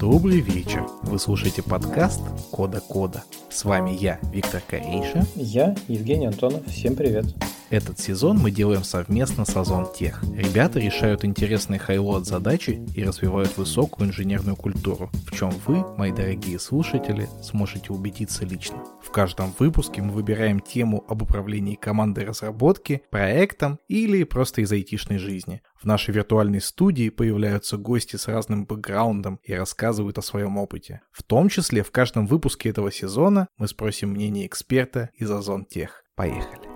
Добрый вечер. Вы слушаете подкаст Кода Кода. С вами я, Виктор Корейша. Я, Евгений Антонов. Всем привет. Этот сезон мы делаем совместно с Озон Тех. Ребята решают интересные хайлот задачи и развивают высокую инженерную культуру, в чем вы, мои дорогие слушатели, сможете убедиться лично. В каждом выпуске мы выбираем тему об управлении командой разработки, проектом или просто из айтишной жизни. В нашей виртуальной студии появляются гости с разным бэкграундом и рассказывают о своем опыте. В том числе в каждом выпуске этого сезона мы спросим мнение эксперта из Озон Тех. Поехали!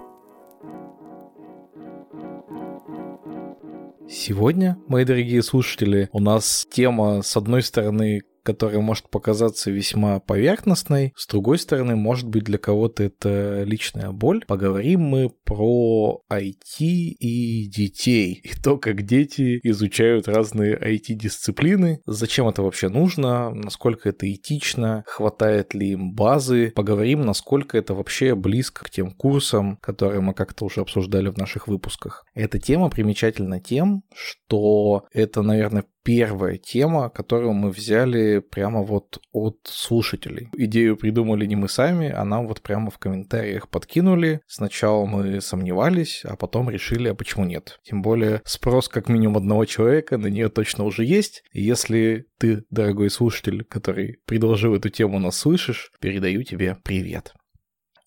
Сегодня, мои дорогие слушатели, у нас тема, с одной стороны, которая может показаться весьма поверхностной, с другой стороны, может быть для кого-то это личная боль. Поговорим мы про IT и детей, и то, как дети изучают разные IT-дисциплины, зачем это вообще нужно, насколько это этично, хватает ли им базы, поговорим, насколько это вообще близко к тем курсам, которые мы как-то уже обсуждали в наших выпусках. Эта тема примечательна тем, что это, наверное, первая тема, которую мы взяли прямо вот от слушателей. Идею придумали не мы сами, а нам вот прямо в комментариях подкинули. Сначала мы сомневались, а потом решили, а почему нет. Тем более спрос как минимум одного человека на нее точно уже есть. И если ты, дорогой слушатель, который предложил эту тему, нас слышишь, передаю тебе привет.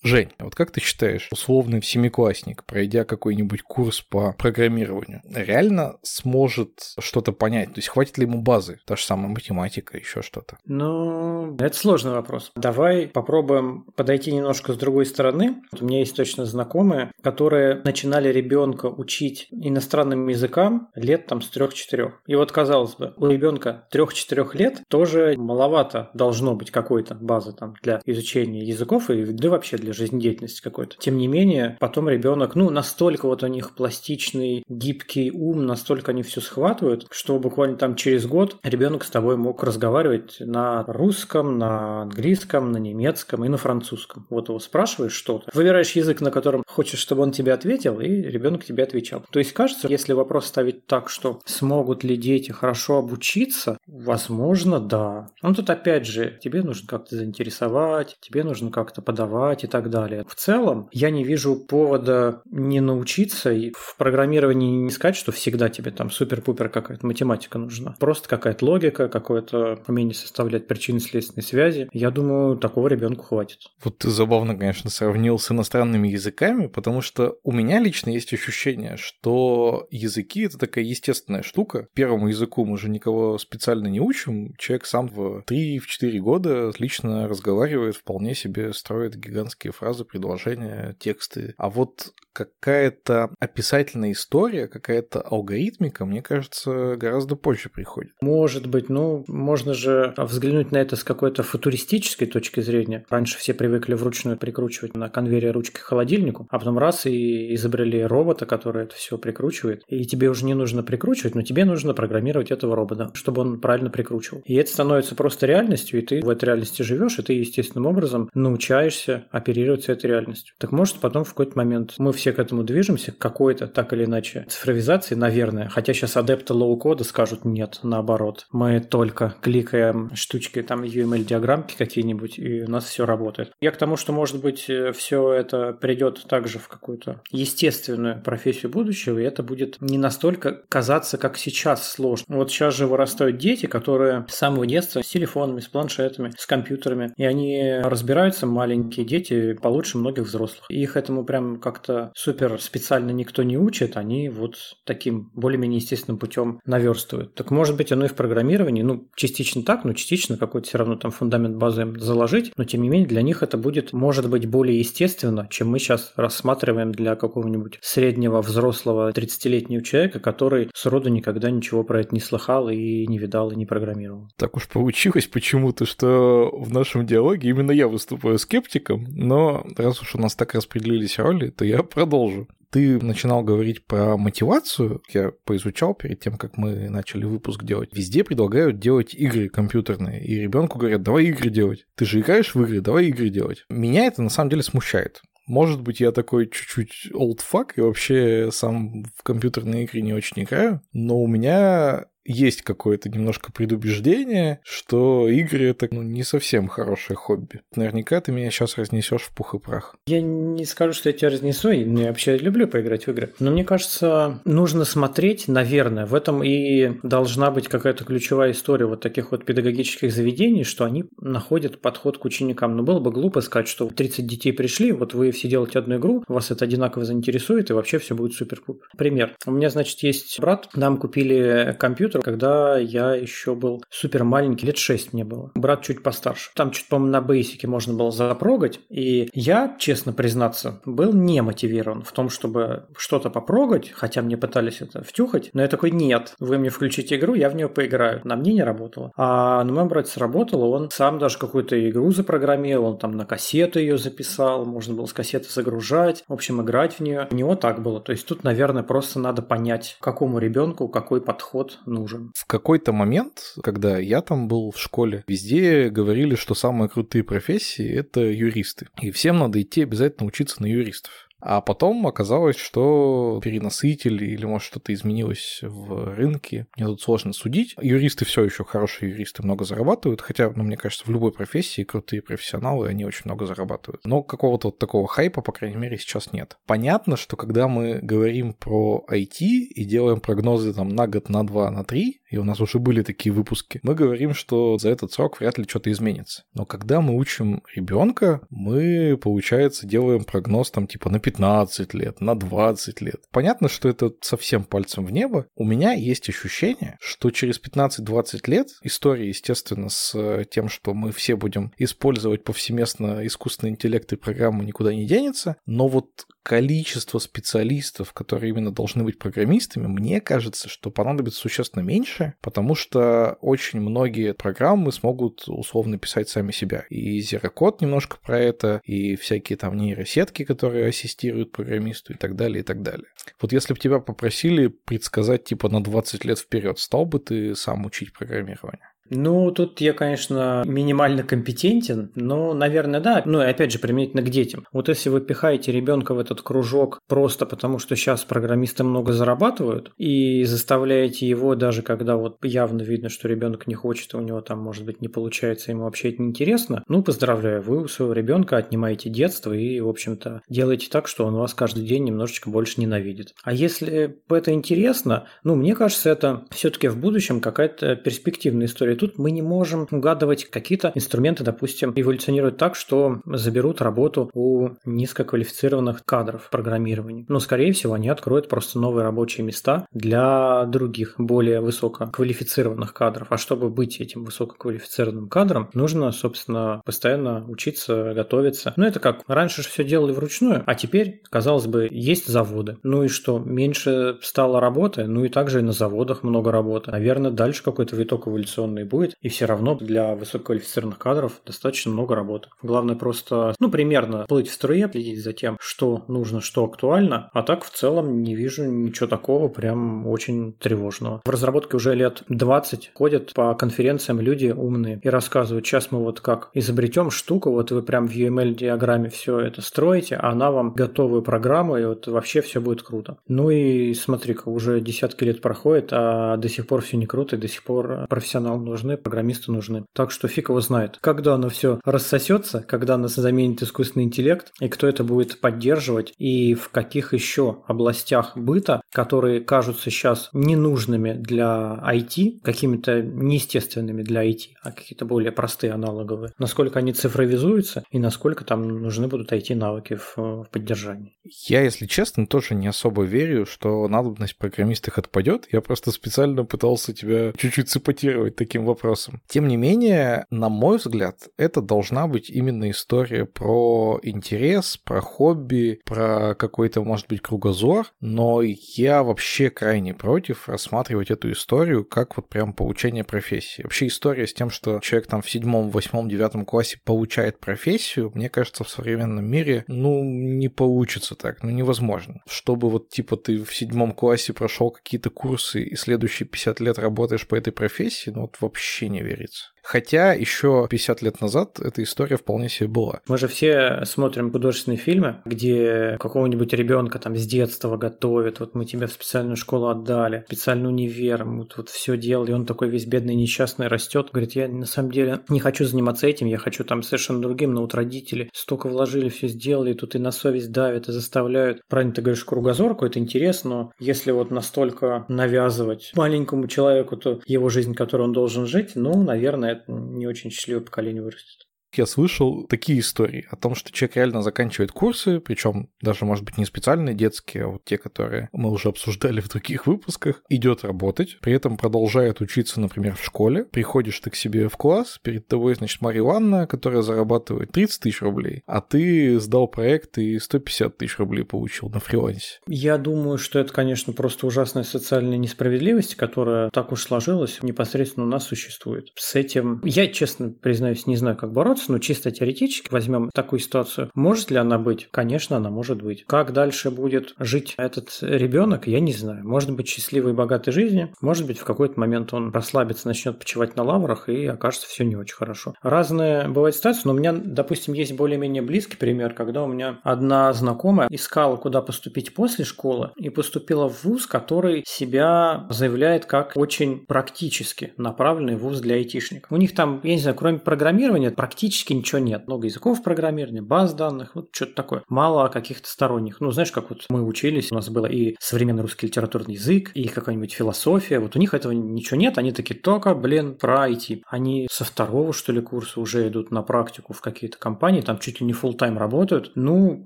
Жень, вот как ты считаешь, условный семиклассник, пройдя какой-нибудь курс по программированию, реально сможет что-то понять? То есть хватит ли ему базы? Та же самая математика, еще что-то. Ну, это сложный вопрос. Давай попробуем подойти немножко с другой стороны. У меня есть точно знакомые, которые начинали ребенка учить иностранным языкам лет там с 3-4. И вот казалось бы, у ребенка 3-4 лет тоже маловато должно быть какой-то базы там для изучения языков и да вообще для жизнедеятельности какой-то. Тем не менее, потом ребенок, ну, настолько вот у них пластичный, гибкий ум, настолько они все схватывают, что буквально там через год ребенок с тобой мог разговаривать на русском, на английском, на немецком и на французском. Вот его спрашиваешь что-то, выбираешь язык, на котором хочешь, чтобы он тебе ответил, и ребенок тебе отвечал. То есть кажется, если вопрос ставить так, что смогут ли дети хорошо обучиться, возможно, да. Но тут опять же, тебе нужно как-то заинтересовать, тебе нужно как-то подавать и так так далее. В целом, я не вижу повода не научиться и в программировании не сказать, что всегда тебе там супер-пупер какая-то математика нужна. Просто какая-то логика, какое-то умение составлять причинно-следственные связи. Я думаю, такого ребенку хватит. Вот ты забавно, конечно, сравнил с иностранными языками, потому что у меня лично есть ощущение, что языки — это такая естественная штука. Первому языку мы же никого специально не учим. Человек сам в 3-4 года отлично разговаривает, вполне себе строит гигантские короткие фразы, предложения, тексты. А вот какая-то описательная история, какая-то алгоритмика, мне кажется, гораздо позже приходит. Может быть, ну, можно же взглянуть на это с какой-то футуристической точки зрения. Раньше все привыкли вручную прикручивать на конвейере ручки к холодильнику, а потом раз и изобрели робота, который это все прикручивает. И тебе уже не нужно прикручивать, но тебе нужно программировать этого робота, чтобы он правильно прикручивал. И это становится просто реальностью, и ты в этой реальности живешь, и ты естественным образом научаешься оперировать с этой реальностью. Так может потом в какой-то момент мы все все к этому движемся, к какой-то, так или иначе, цифровизации, наверное. Хотя сейчас адепты лоу-кода скажут нет, наоборот. Мы только кликаем штучки, там UML-диаграммки какие-нибудь, и у нас все работает. Я к тому, что, может быть, э, все это придет также в какую-то естественную профессию будущего, и это будет не настолько казаться, как сейчас сложно. Вот сейчас же вырастают дети, которые с самого детства с телефонами, с планшетами, с компьютерами, и они разбираются, маленькие дети, получше многих взрослых. И их этому прям как-то супер специально никто не учит, они вот таким более-менее естественным путем наверстывают. Так может быть оно и в программировании, ну, частично так, но частично какой-то все равно там фундамент базы заложить, но тем не менее для них это будет, может быть, более естественно, чем мы сейчас рассматриваем для какого-нибудь среднего взрослого 30-летнего человека, который сроду никогда ничего про это не слыхал и не видал и не программировал. Так уж получилось почему-то, что в нашем диалоге именно я выступаю скептиком, но раз уж у нас так распределились роли, то я продолжу. Ты начинал говорить про мотивацию. Я поизучал перед тем, как мы начали выпуск делать. Везде предлагают делать игры компьютерные. И ребенку говорят, давай игры делать. Ты же играешь в игры, давай игры делать. Меня это на самом деле смущает. Может быть, я такой чуть-чуть old fuck и вообще сам в компьютерные игры не очень играю, но у меня есть какое-то немножко предубеждение, что игры это ну, не совсем хорошее хобби. Наверняка ты меня сейчас разнесешь в пух и прах. Я не скажу, что я тебя разнесу, я вообще люблю поиграть в игры. Но мне кажется, нужно смотреть, наверное, в этом и должна быть какая-то ключевая история вот таких вот педагогических заведений, что они находят подход к ученикам. Но было бы глупо сказать, что 30 детей пришли, вот вы все делаете одну игру, вас это одинаково заинтересует, и вообще все будет супер-пупер. Пример. У меня, значит, есть брат, нам купили компьютер, компьютер, когда я еще был супер маленький, лет 6 мне было. Брат чуть постарше. Там чуть, по-моему, на бейсике можно было запрогать. И я, честно признаться, был не мотивирован в том, чтобы что-то попрогать, хотя мне пытались это втюхать. Но я такой, нет, вы мне включите игру, я в нее поиграю. На мне не работало. А на моем брате сработало, он сам даже какую-то игру запрограммировал, там на кассету ее записал, можно было с кассеты загружать, в общем, играть в нее. У него так было. То есть тут, наверное, просто надо понять, какому ребенку какой подход нужен нужен. В какой-то момент, когда я там был в школе, везде говорили, что самые крутые профессии — это юристы. И всем надо идти обязательно учиться на юристов. А потом оказалось, что переноситель или, может, что-то изменилось в рынке. Мне тут сложно судить. Юристы все еще хорошие юристы, много зарабатывают. Хотя, ну, мне кажется, в любой профессии крутые профессионалы, они очень много зарабатывают. Но какого-то вот такого хайпа, по крайней мере, сейчас нет. Понятно, что когда мы говорим про IT и делаем прогнозы там на год, на два, на три, и у нас уже были такие выпуски, мы говорим, что за этот срок вряд ли что-то изменится. Но когда мы учим ребенка, мы, получается, делаем прогноз там типа на 15 лет, на 20 лет. Понятно, что это совсем пальцем в небо. У меня есть ощущение, что через 15-20 лет история, естественно, с тем, что мы все будем использовать повсеместно искусственный интеллект и программу никуда не денется, но вот количество специалистов, которые именно должны быть программистами, мне кажется, что понадобится существенно меньше, потому что очень многие программы смогут условно писать сами себя. И Zero Code немножко про это, и всякие там нейросетки, которые ассистируют программисту и так далее, и так далее. Вот если бы тебя попросили предсказать типа на 20 лет вперед, стал бы ты сам учить программирование? Ну, тут я, конечно, минимально компетентен, но, наверное, да. Ну, и опять же, применительно к детям. Вот если вы пихаете ребенка в этот кружок просто потому, что сейчас программисты много зарабатывают, и заставляете его, даже когда вот явно видно, что ребенок не хочет, у него там, может быть, не получается, ему вообще это неинтересно, ну, поздравляю, вы у своего ребенка отнимаете детство и, в общем-то, делаете так, что он вас каждый день немножечко больше ненавидит. А если это интересно, ну, мне кажется, это все-таки в будущем какая-то перспективная история тут мы не можем угадывать какие-то инструменты, допустим, эволюционируют так, что заберут работу у низкоквалифицированных кадров программирования. Но, скорее всего, они откроют просто новые рабочие места для других, более высококвалифицированных кадров. А чтобы быть этим высококвалифицированным кадром, нужно, собственно, постоянно учиться, готовиться. Ну, это как раньше же все делали вручную, а теперь, казалось бы, есть заводы. Ну и что, меньше стало работы, ну и также и на заводах много работы. Наверное, дальше какой-то виток эволюционный будет, и все равно для высококвалифицированных кадров достаточно много работы. Главное просто, ну, примерно плыть в струе, следить за тем, что нужно, что актуально, а так в целом не вижу ничего такого прям очень тревожного. В разработке уже лет 20 ходят по конференциям люди умные и рассказывают, сейчас мы вот как изобретем штуку, вот вы прям в UML-диаграмме все это строите, а она вам готовую программу, и вот вообще все будет круто. Ну и смотри-ка, уже десятки лет проходит, а до сих пор все не круто, и до сих пор профессионал нужен нужны, программисты нужны. Так что фиг его знает. Когда оно все рассосется, когда нас заменит искусственный интеллект, и кто это будет поддерживать, и в каких еще областях быта, которые кажутся сейчас ненужными для IT, какими-то неестественными для IT, а какие-то более простые аналоговые, насколько они цифровизуются и насколько там нужны будут IT-навыки в, в поддержании. Я, если честно, тоже не особо верю, что надобность в программистах отпадет. Я просто специально пытался тебя чуть-чуть цепатировать таким вопросом. Тем не менее, на мой взгляд, это должна быть именно история про интерес, про хобби, про какой-то, может быть, кругозор, но я вообще крайне против рассматривать эту историю как вот прям получение профессии. Вообще история с тем, что человек там в седьмом, восьмом, девятом классе получает профессию, мне кажется, в современном мире, ну, не получится так, ну, невозможно. Чтобы вот, типа, ты в седьмом классе прошел какие-то курсы и следующие 50 лет работаешь по этой профессии, ну, вот вообще не верится. Хотя еще 50 лет назад эта история вполне себе была. Мы же все смотрим художественные фильмы, где какого-нибудь ребенка там с детства готовят, вот мы тебя в специальную школу отдали, специальный универ, вот, вот все делали, и он такой весь бедный, несчастный растет, говорит, я на самом деле не хочу заниматься этим, я хочу там совершенно другим, но вот родители столько вложили, все сделали, и тут и на совесть давят, и заставляют. Правильно ты говоришь, кругозор какой-то интерес, но если вот настолько навязывать маленькому человеку то его жизнь, которую он должен жить, ну, наверное, не очень счастливое поколение вырастет я слышал такие истории о том, что человек реально заканчивает курсы, причем даже, может быть, не специальные детские, а вот те, которые мы уже обсуждали в других выпусках, идет работать, при этом продолжает учиться, например, в школе. Приходишь ты к себе в класс, перед тобой, значит, Мария Ивановна, которая зарабатывает 30 тысяч рублей, а ты сдал проект и 150 тысяч рублей получил на фрилансе. Я думаю, что это, конечно, просто ужасная социальная несправедливость, которая так уж сложилась, непосредственно у нас существует. С этим я, честно признаюсь, не знаю, как бороться, ну, чисто теоретически возьмем такую ситуацию. Может ли она быть? Конечно, она может быть. Как дальше будет жить этот ребенок, я не знаю. Может быть, счастливой и богатой жизни. Может быть, в какой-то момент он расслабится, начнет почивать на лаврах и окажется все не очень хорошо. Разные бывают ситуации, но у меня, допустим, есть более-менее близкий пример, когда у меня одна знакомая искала, куда поступить после школы и поступила в вуз, который себя заявляет как очень практически направленный вуз для айтишников. У них там, я не знаю, кроме программирования, практически практически ничего нет. Много языков программирования, баз данных, вот что-то такое. Мало каких-то сторонних. Ну, знаешь, как вот мы учились, у нас было и современный русский литературный язык, и какая-нибудь философия. Вот у них этого ничего нет, они такие только, блин, про IT. Они со второго, что ли, курса уже идут на практику в какие-то компании, там чуть ли не full тайм работают. Ну,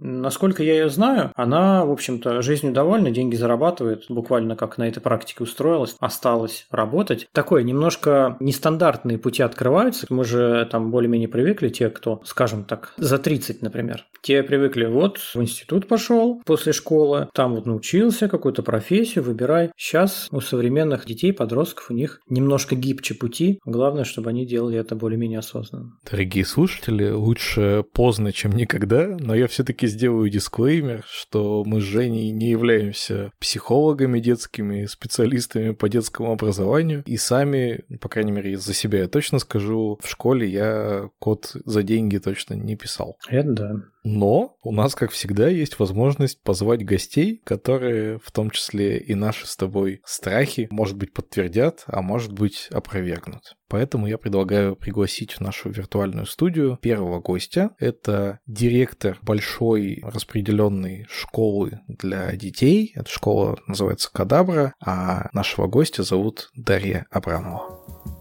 насколько я ее знаю, она, в общем-то, жизнью довольна, деньги зарабатывает, буквально как на этой практике устроилась, осталось работать. Такое немножко нестандартные пути открываются. Мы же там более-менее привыкли те, кто, скажем так, за 30, например. Те привыкли, вот в институт пошел после школы, там вот научился какую-то профессию, выбирай. Сейчас у современных детей, подростков, у них немножко гибче пути. Главное, чтобы они делали это более-менее осознанно. Дорогие слушатели, лучше поздно, чем никогда, но я все-таки сделаю дисклеймер, что мы с Женей не являемся психологами детскими, специалистами по детскому образованию, и сами, по крайней мере, за себя я точно скажу, в школе я код за деньги точно не писал. Это да. Но у нас, как всегда, есть возможность позвать гостей, которые в том числе и наши с тобой страхи, может быть, подтвердят, а может быть, опровергнут. Поэтому я предлагаю пригласить в нашу виртуальную студию первого гостя. Это директор большой распределенной школы для детей. Эта школа называется Кадабра, а нашего гостя зовут Дарья Абрамова.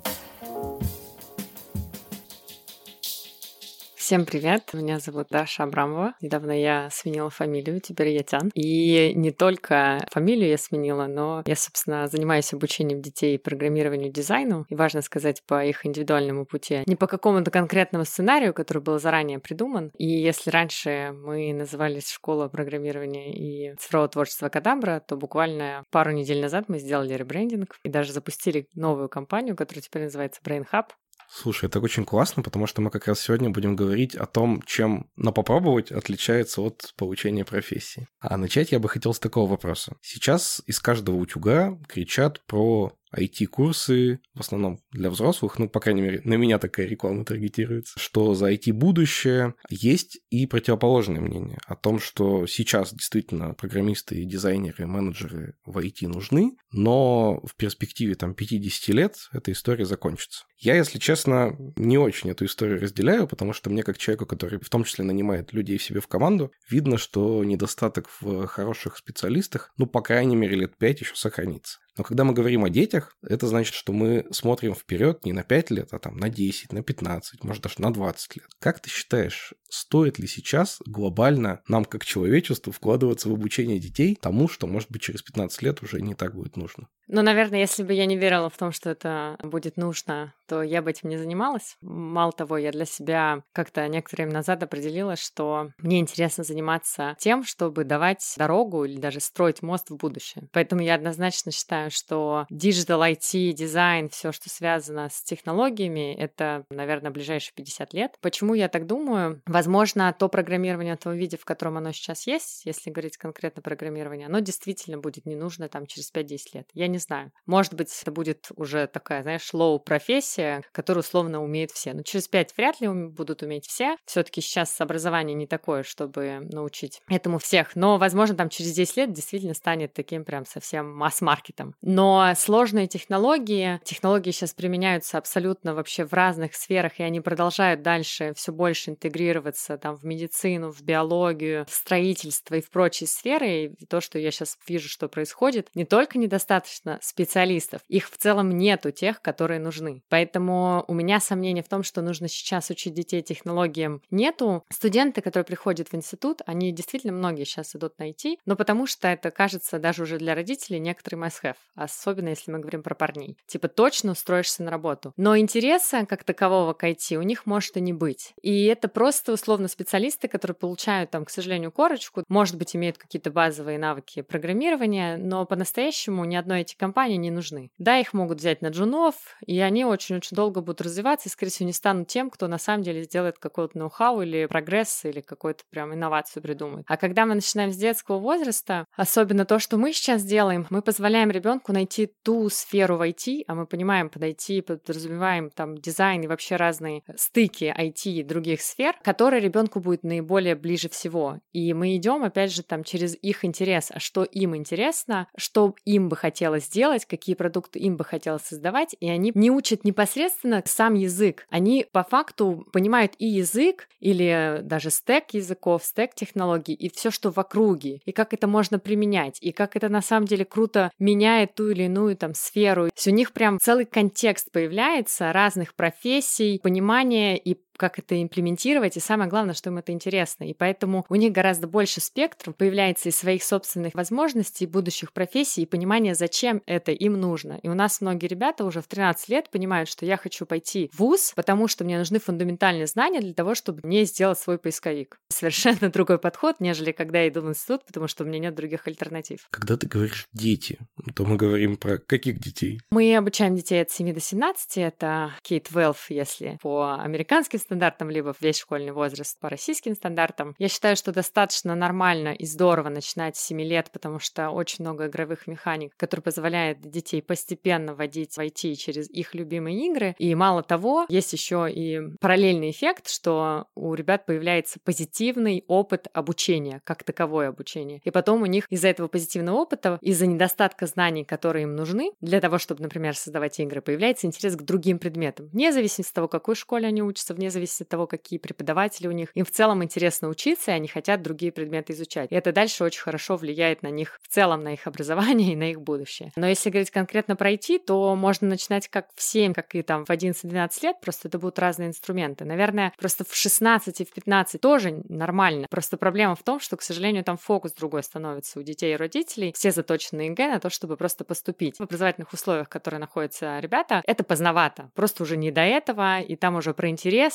Всем привет, меня зовут Даша Абрамова. Недавно я сменила фамилию, теперь я Тян. И не только фамилию я сменила, но я, собственно, занимаюсь обучением детей программированию дизайну. И важно сказать по их индивидуальному пути. Не по какому-то конкретному сценарию, который был заранее придуман. И если раньше мы назывались школа программирования и цифрового творчества Кадабра, то буквально пару недель назад мы сделали ребрендинг и даже запустили новую компанию, которая теперь называется Brain Hub. Слушай, это очень классно, потому что мы как раз сегодня будем говорить о том, чем на попробовать отличается от получения профессии. А начать я бы хотел с такого вопроса. Сейчас из каждого утюга кричат про IT-курсы, в основном для взрослых, ну, по крайней мере, на меня такая реклама таргетируется, что за IT-будущее есть и противоположное мнение о том, что сейчас действительно программисты, дизайнеры, менеджеры в IT нужны, но в перспективе там 50 лет эта история закончится. Я, если честно, не очень эту историю разделяю, потому что мне, как человеку, который в том числе нанимает людей себе в команду, видно, что недостаток в хороших специалистах, ну, по крайней мере, лет 5 еще сохранится. Но когда мы говорим о детях, это значит, что мы смотрим вперед не на 5 лет, а там на 10, на 15, может даже на 20 лет. Как ты считаешь, стоит ли сейчас глобально нам как человечеству вкладываться в обучение детей тому, что, может быть, через 15 лет уже не так будет нужно? Ну, наверное, если бы я не верила в том, что это будет нужно, то я бы этим не занималась. Мало того, я для себя как-то некоторое время назад определила, что мне интересно заниматься тем, чтобы давать дорогу или даже строить мост в будущее. Поэтому я однозначно считаю, что digital IT, дизайн, все, что связано с технологиями, это, наверное, ближайшие 50 лет. Почему я так думаю? Возможно, то программирование в том виде, в котором оно сейчас есть, если говорить конкретно программирование, оно действительно будет не нужно там через 5-10 лет. Я не знаю. Может быть, это будет уже такая, знаешь, лоу-профессия, которую условно умеют все. Но через пять вряд ли будут уметь все. все таки сейчас образование не такое, чтобы научить этому всех. Но, возможно, там через 10 лет действительно станет таким прям совсем масс-маркетом. Но сложные технологии, технологии сейчас применяются абсолютно вообще в разных сферах, и они продолжают дальше все больше интегрироваться там в медицину, в биологию, в строительство и в прочие сферы. И то, что я сейчас вижу, что происходит, не только недостаточно специалистов, их в целом нету тех, которые нужны. Поэтому у меня сомнения в том, что нужно сейчас учить детей технологиям, нету. Студенты, которые приходят в институт, они действительно многие сейчас идут на IT, но потому что это кажется даже уже для родителей некоторый must-have, особенно если мы говорим про парней. Типа точно устроишься на работу. Но интереса как такового к IT у них может и не быть. И это просто условно специалисты, которые получают там, к сожалению, корочку, может быть, имеют какие-то базовые навыки программирования, но по-настоящему ни одной эти компании не нужны. Да, их могут взять на джунов, и они очень-очень долго будут развиваться и, скорее всего, не станут тем, кто на самом деле сделает какой-то ноу-хау или прогресс, или какую-то прям инновацию придумает. А когда мы начинаем с детского возраста, особенно то, что мы сейчас делаем, мы позволяем ребенку найти ту сферу в IT, а мы понимаем, под IT подразумеваем там дизайн и вообще разные стыки IT и других сфер, которые ребенку будет наиболее ближе всего. И мы идем, опять же, там через их интерес, а что им интересно, что им бы хотелось сделать, какие продукты им бы хотелось создавать, и они не учат непосредственно сам язык. Они по факту понимают и язык, или даже стек языков, стек технологий, и все, что в округе, и как это можно применять, и как это на самом деле круто меняет ту или иную там сферу. То есть у них прям целый контекст появляется разных профессий, понимания и как это имплементировать, и самое главное, что им это интересно. И поэтому у них гораздо больше спектров появляется из своих собственных возможностей, будущих профессий и понимания, зачем это им нужно. И у нас многие ребята уже в 13 лет понимают, что я хочу пойти в ВУЗ, потому что мне нужны фундаментальные знания для того, чтобы мне сделать свой поисковик. Совершенно другой подход, нежели когда я иду в институт, потому что у меня нет других альтернатив. Когда ты говоришь «дети», то мы говорим про каких детей? Мы обучаем детей от 7 до 17, это K-12, если по американским стандартам, либо весь школьный возраст по российским стандартам. Я считаю, что достаточно нормально и здорово начинать с 7 лет, потому что очень много игровых механик, которые позволяют детей постепенно вводить в IT через их любимые игры. И мало того, есть еще и параллельный эффект, что у ребят появляется позитивный опыт обучения, как таковое обучение. И потом у них из-за этого позитивного опыта, из-за недостатка знаний, которые им нужны, для того, чтобы, например, создавать игры, появляется интерес к другим предметам. Вне зависимости от того, какой школе они учатся, вне зависимости от того, какие преподаватели у них. Им в целом интересно учиться, и они хотят другие предметы изучать. И это дальше очень хорошо влияет на них в целом, на их образование и на их будущее. Но если говорить конкретно про IT, то можно начинать как в 7, как и там в 11-12 лет, просто это будут разные инструменты. Наверное, просто в 16 и в 15 тоже нормально. Просто проблема в том, что, к сожалению, там фокус другой становится у детей и родителей. Все заточены ЕГЭ на то, чтобы просто поступить. В образовательных условиях, в которых находятся ребята, это поздновато. Просто уже не до этого, и там уже про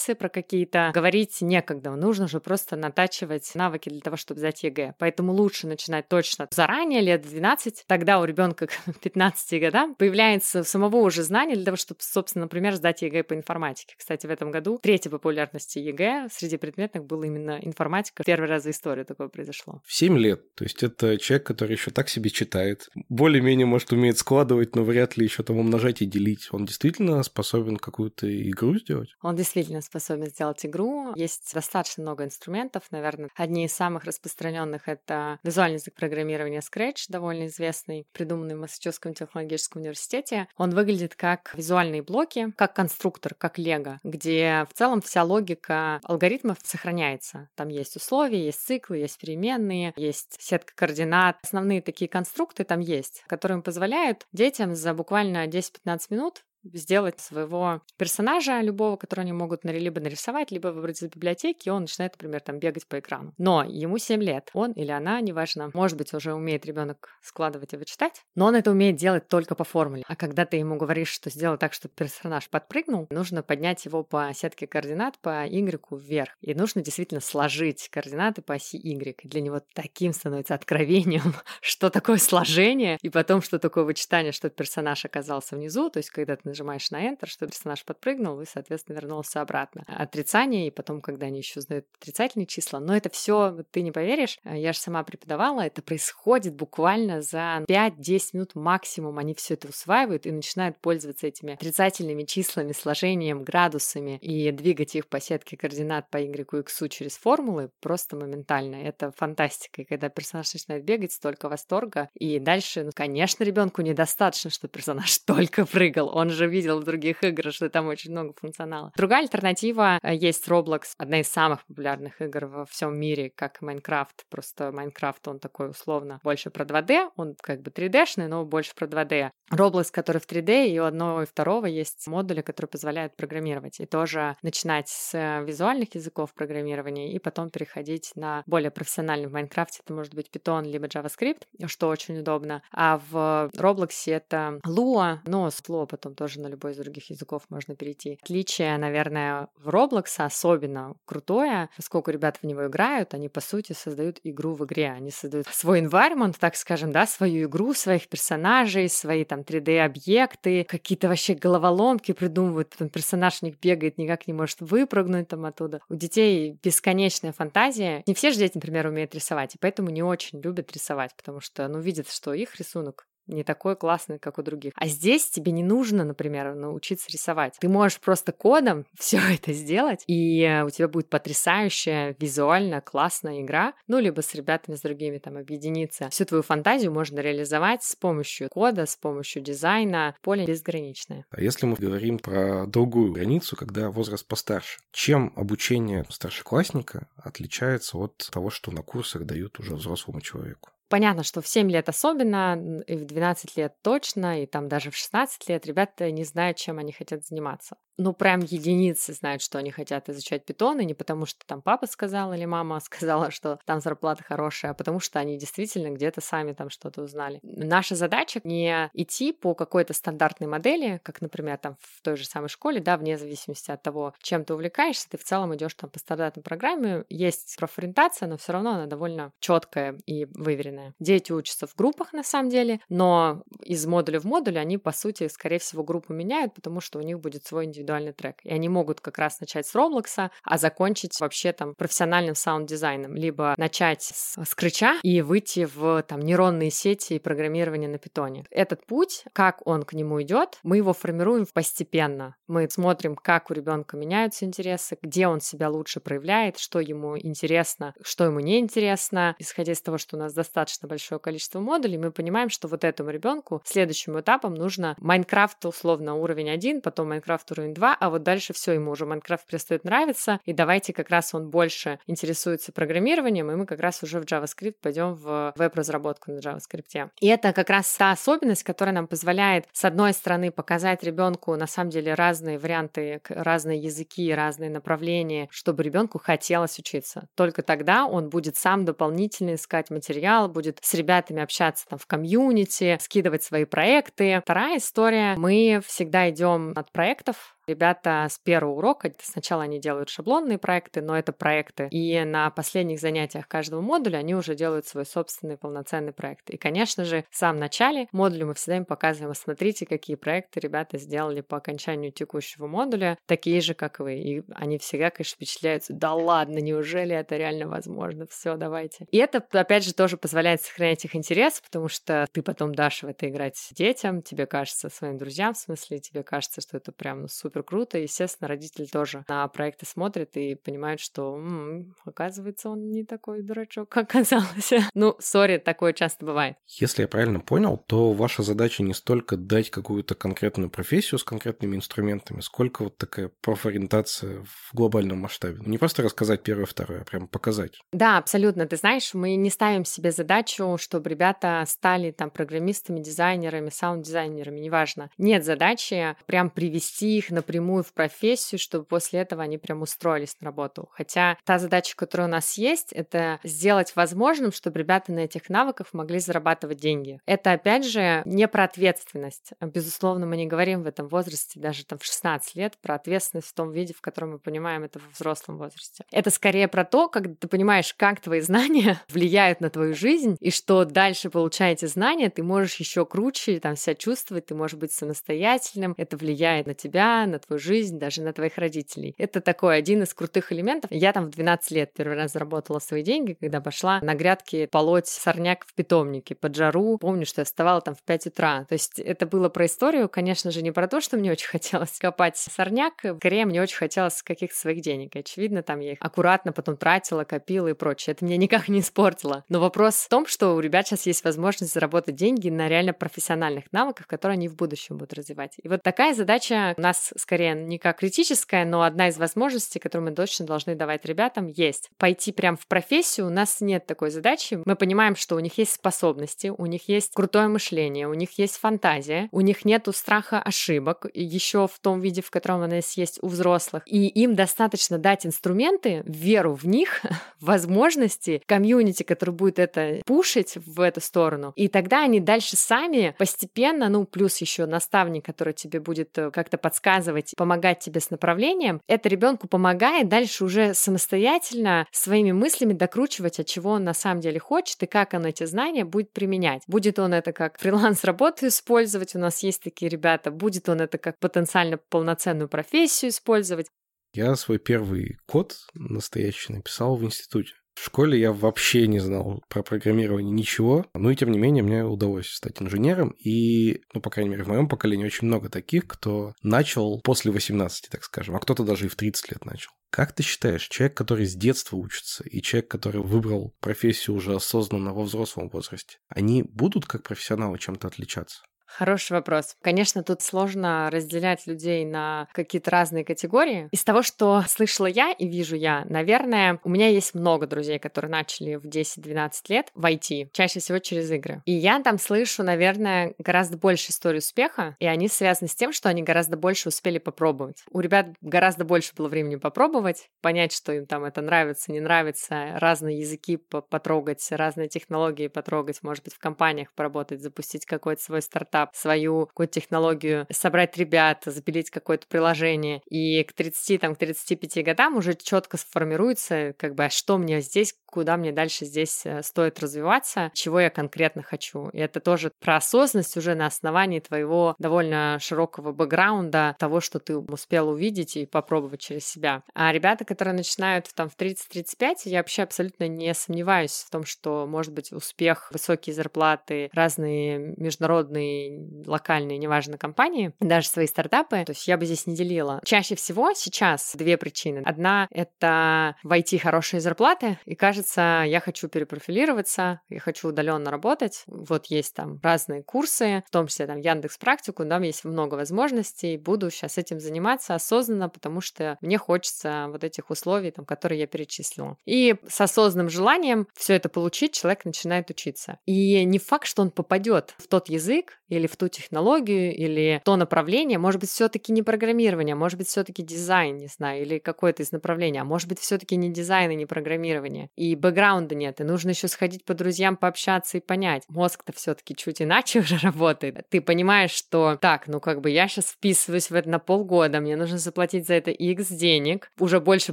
интересы, про какие-то говорить некогда. Нужно же просто натачивать навыки для того, чтобы сдать ЕГЭ. Поэтому лучше начинать точно заранее, лет 12. Тогда у ребенка к 15 годам появляется самого уже знания для того, чтобы, собственно, например, сдать ЕГЭ по информатике. Кстати, в этом году третья популярности ЕГЭ среди предметных была именно информатика. Первый раз за историю такое произошло. В 7 лет. То есть это человек, который еще так себе читает. Более-менее, может, умеет складывать, но вряд ли еще там умножать и делить. Он действительно способен какую-то игру сделать? Он действительно способен сделать игру. Есть достаточно много инструментов, наверное. Одни из самых распространенных — это визуальный язык программирования Scratch, довольно известный, придуманный в Массачусетском технологическом университете. Он выглядит как визуальные блоки, как конструктор, как лего, где в целом вся логика алгоритмов сохраняется. Там есть условия, есть циклы, есть переменные, есть сетка координат. Основные такие конструкты там есть, которые позволяют детям за буквально 10-15 минут сделать своего персонажа любого, которого они могут либо нарисовать, либо выбрать из библиотеки, и он начинает, например, там бегать по экрану. Но ему 7 лет. Он или она, неважно, может быть, уже умеет ребенок складывать и вычитать, но он это умеет делать только по формуле. А когда ты ему говоришь, что сделай так, чтобы персонаж подпрыгнул, нужно поднять его по сетке координат по Y вверх. И нужно действительно сложить координаты по оси Y. И для него таким становится откровением, что такое сложение, и потом, что такое вычитание, что персонаж оказался внизу. То есть, когда ты нажимаешь на Enter, что персонаж подпрыгнул и, соответственно, вернулся обратно. Отрицание, и потом, когда они еще узнают отрицательные числа. Но это все, ты не поверишь, э, я же сама преподавала, это происходит буквально за 5-10 минут максимум. Они все это усваивают и начинают пользоваться этими отрицательными числами, сложением, градусами и двигать их по сетке координат по Y и X через формулы просто моментально. Это фантастика. И когда персонаж начинает бегать, столько восторга. И дальше, ну, конечно, ребенку недостаточно, что персонаж только прыгал. Он же видел в других играх, что там очень много функционала. Другая альтернатива э, есть Roblox, одна из самых популярных игр во всем мире, как Майнкрафт. Просто Майнкрафт, он такой условно больше про 2D, он как бы 3D-шный, но больше про 2D. Roblox, который в 3D, и у одного и второго есть модули, которые позволяют программировать. И тоже начинать с э, визуальных языков программирования и потом переходить на более профессиональный. В Майнкрафте это может быть Python либо JavaScript, что очень удобно. А в Roblox это Lua, но с Lua потом тоже на любой из других языков можно перейти. Отличие, наверное, в Roblox особенно крутое, поскольку ребята в него играют, они, по сути, создают игру в игре. Они создают свой environment, так скажем, да, свою игру, своих персонажей, свои там 3D-объекты, какие-то вообще головоломки придумывают, потом персонаж них бегает, никак не может выпрыгнуть там оттуда. У детей бесконечная фантазия. Не все же дети, например, умеют рисовать, и поэтому не очень любят рисовать, потому что, ну, видят, что их рисунок не такой классный, как у других. А здесь тебе не нужно, например, научиться рисовать. Ты можешь просто кодом все это сделать, и у тебя будет потрясающая визуально классная игра, ну, либо с ребятами, с другими там объединиться. Всю твою фантазию можно реализовать с помощью кода, с помощью дизайна. Поле безграничное. А если мы говорим про другую границу, когда возраст постарше, чем обучение старшеклассника отличается от того, что на курсах дают уже взрослому человеку? Понятно, что в 7 лет особенно, и в 12 лет точно, и там даже в 16 лет ребята не знают, чем они хотят заниматься ну, прям единицы знают, что они хотят изучать питон, и не потому, что там папа сказал или мама сказала, что там зарплата хорошая, а потому что они действительно где-то сами там что-то узнали. Наша задача не идти по какой-то стандартной модели, как, например, там в той же самой школе, да, вне зависимости от того, чем ты увлекаешься, ты в целом идешь там по стандартной программе, есть профориентация, но все равно она довольно четкая и выверенная. Дети учатся в группах на самом деле, но из модуля в модуль они, по сути, скорее всего, группу меняют, потому что у них будет свой индивидуальный индивидуальный трек. И они могут как раз начать с Роблокса, а закончить вообще там профессиональным саунд-дизайном. Либо начать с Скретча и выйти в там нейронные сети и программирование на питоне. Этот путь, как он к нему идет, мы его формируем постепенно. Мы смотрим, как у ребенка меняются интересы, где он себя лучше проявляет, что ему интересно, что ему не интересно. Исходя из того, что у нас достаточно большое количество модулей, мы понимаем, что вот этому ребенку следующим этапом нужно Майнкрафт условно уровень 1, потом Майнкрафт уровень 2, а вот дальше все ему уже Майнкрафт перестает нравиться, и давайте как раз он больше интересуется программированием, и мы как раз уже в JavaScript пойдем в веб-разработку на JavaScript. И это как раз та особенность, которая нам позволяет, с одной стороны, показать ребенку на самом деле разные варианты, разные языки, разные направления, чтобы ребенку хотелось учиться. Только тогда он будет сам дополнительно искать материал, будет с ребятами общаться там в комьюнити, скидывать свои проекты. Вторая история, мы всегда идем от проектов, Ребята с первого урока, сначала они делают шаблонные проекты, но это проекты, и на последних занятиях каждого модуля они уже делают свой собственный полноценный проект. И, конечно же, в самом начале модуля мы всегда им показываем, смотрите, какие проекты ребята сделали по окончанию текущего модуля, такие же, как вы. И они всегда, конечно, впечатляются, да ладно, неужели это реально возможно? Все, давайте. И это, опять же, тоже позволяет сохранять их интерес, потому что ты потом дашь в это играть детям, тебе кажется, своим друзьям, в смысле, тебе кажется, что это прям ну, супер супер круто. Естественно, родители тоже на проекты смотрят и понимают, что м-м, оказывается, он не такой дурачок, как казалось. ну, сори, такое часто бывает. Если я правильно понял, то ваша задача не столько дать какую-то конкретную профессию с конкретными инструментами, сколько вот такая профориентация в глобальном масштабе. Не просто рассказать первое, второе, а прям показать. Да, абсолютно. Ты знаешь, мы не ставим себе задачу, чтобы ребята стали там программистами, дизайнерами, саунд-дизайнерами, неважно. Нет задачи прям привести их на напрямую в профессию, чтобы после этого они прям устроились на работу. Хотя та задача, которая у нас есть, это сделать возможным, чтобы ребята на этих навыках могли зарабатывать деньги. Это, опять же, не про ответственность. Безусловно, мы не говорим в этом возрасте, даже там в 16 лет, про ответственность в том виде, в котором мы понимаем это в взрослом возрасте. Это скорее про то, как ты понимаешь, как твои знания влияют на твою жизнь, и что дальше, получая эти знания, ты можешь еще круче там себя чувствовать, ты можешь быть самостоятельным, это влияет на тебя, на твою жизнь, даже на твоих родителей. Это такой один из крутых элементов. Я там в 12 лет первый раз заработала свои деньги, когда пошла на грядке полоть сорняк в питомнике под жару. Помню, что я вставала там в 5 утра. То есть это было про историю, конечно же, не про то, что мне очень хотелось копать сорняк, скорее мне очень хотелось каких-то своих денег. Очевидно, там я их аккуратно потом тратила, копила и прочее. Это меня никак не испортило. Но вопрос в том, что у ребят сейчас есть возможность заработать деньги на реально профессиональных навыках, которые они в будущем будут развивать. И вот такая задача у нас скорее не как критическая, но одна из возможностей, которую мы точно должны давать ребятам, есть. Пойти прям в профессию у нас нет такой задачи. Мы понимаем, что у них есть способности, у них есть крутое мышление, у них есть фантазия, у них нету страха ошибок, еще в том виде, в котором она есть у взрослых. И им достаточно дать инструменты, веру в них, возможности, комьюнити, который будет это пушить в эту сторону. И тогда они дальше сами постепенно, ну, плюс еще наставник, который тебе будет э, как-то подсказывать, помогать тебе с направлением, это ребенку помогает дальше уже самостоятельно своими мыслями докручивать, от чего он на самом деле хочет и как он эти знания будет применять. Будет он это как фриланс-работу использовать, у нас есть такие ребята, будет он это как потенциально полноценную профессию использовать. Я свой первый код настоящий написал в институте. В школе я вообще не знал про программирование ничего, но и тем не менее мне удалось стать инженером, и, ну, по крайней мере, в моем поколении очень много таких, кто начал после 18, так скажем, а кто-то даже и в 30 лет начал. Как ты считаешь, человек, который с детства учится, и человек, который выбрал профессию уже осознанно во взрослом возрасте, они будут как профессионалы чем-то отличаться? Хороший вопрос. Конечно, тут сложно разделять людей на какие-то разные категории. Из того, что слышала я и вижу я, наверное, у меня есть много друзей, которые начали в 10-12 лет в IT, чаще всего через игры. И я там слышу, наверное, гораздо больше историй успеха, и они связаны с тем, что они гораздо больше успели попробовать. У ребят гораздо больше было времени попробовать, понять, что им там это нравится, не нравится, разные языки потрогать, разные технологии потрогать, может быть, в компаниях поработать, запустить какой-то свой стартап стартап, свою какую-то технологию, собрать ребят, запилить какое-то приложение. И к 30, там, к 35 годам уже четко сформируется, как бы, а что мне здесь, куда мне дальше здесь э, стоит развиваться, чего я конкретно хочу. И это тоже про осознанность уже на основании твоего довольно широкого бэкграунда, того, что ты успел увидеть и попробовать через себя. А ребята, которые начинают там в 30-35, я вообще абсолютно не сомневаюсь в том, что может быть успех, высокие зарплаты, разные международные, локальные, неважно, компании, даже свои стартапы. То есть я бы здесь не делила. Чаще всего сейчас две причины. Одна — это войти хорошие зарплаты, и кажется, я хочу перепрофилироваться, я хочу удаленно работать. Вот есть там разные курсы, в том числе там Яндекс Практику, там есть много возможностей. Буду сейчас этим заниматься осознанно, потому что мне хочется вот этих условий, там, которые я перечислила. И с осознанным желанием все это получить, человек начинает учиться. И не факт, что он попадет в тот язык или в ту технологию или то направление. Может быть, все-таки не программирование, может быть, все-таки дизайн, не знаю, или какое-то из направлений, а может быть, все-таки не дизайн и не программирование. И бэкграунда нет, и нужно еще сходить по друзьям, пообщаться и понять. Мозг-то все-таки чуть иначе уже работает. Ты понимаешь, что так, ну как бы я сейчас вписываюсь в это на полгода, мне нужно заплатить за это X денег, уже больше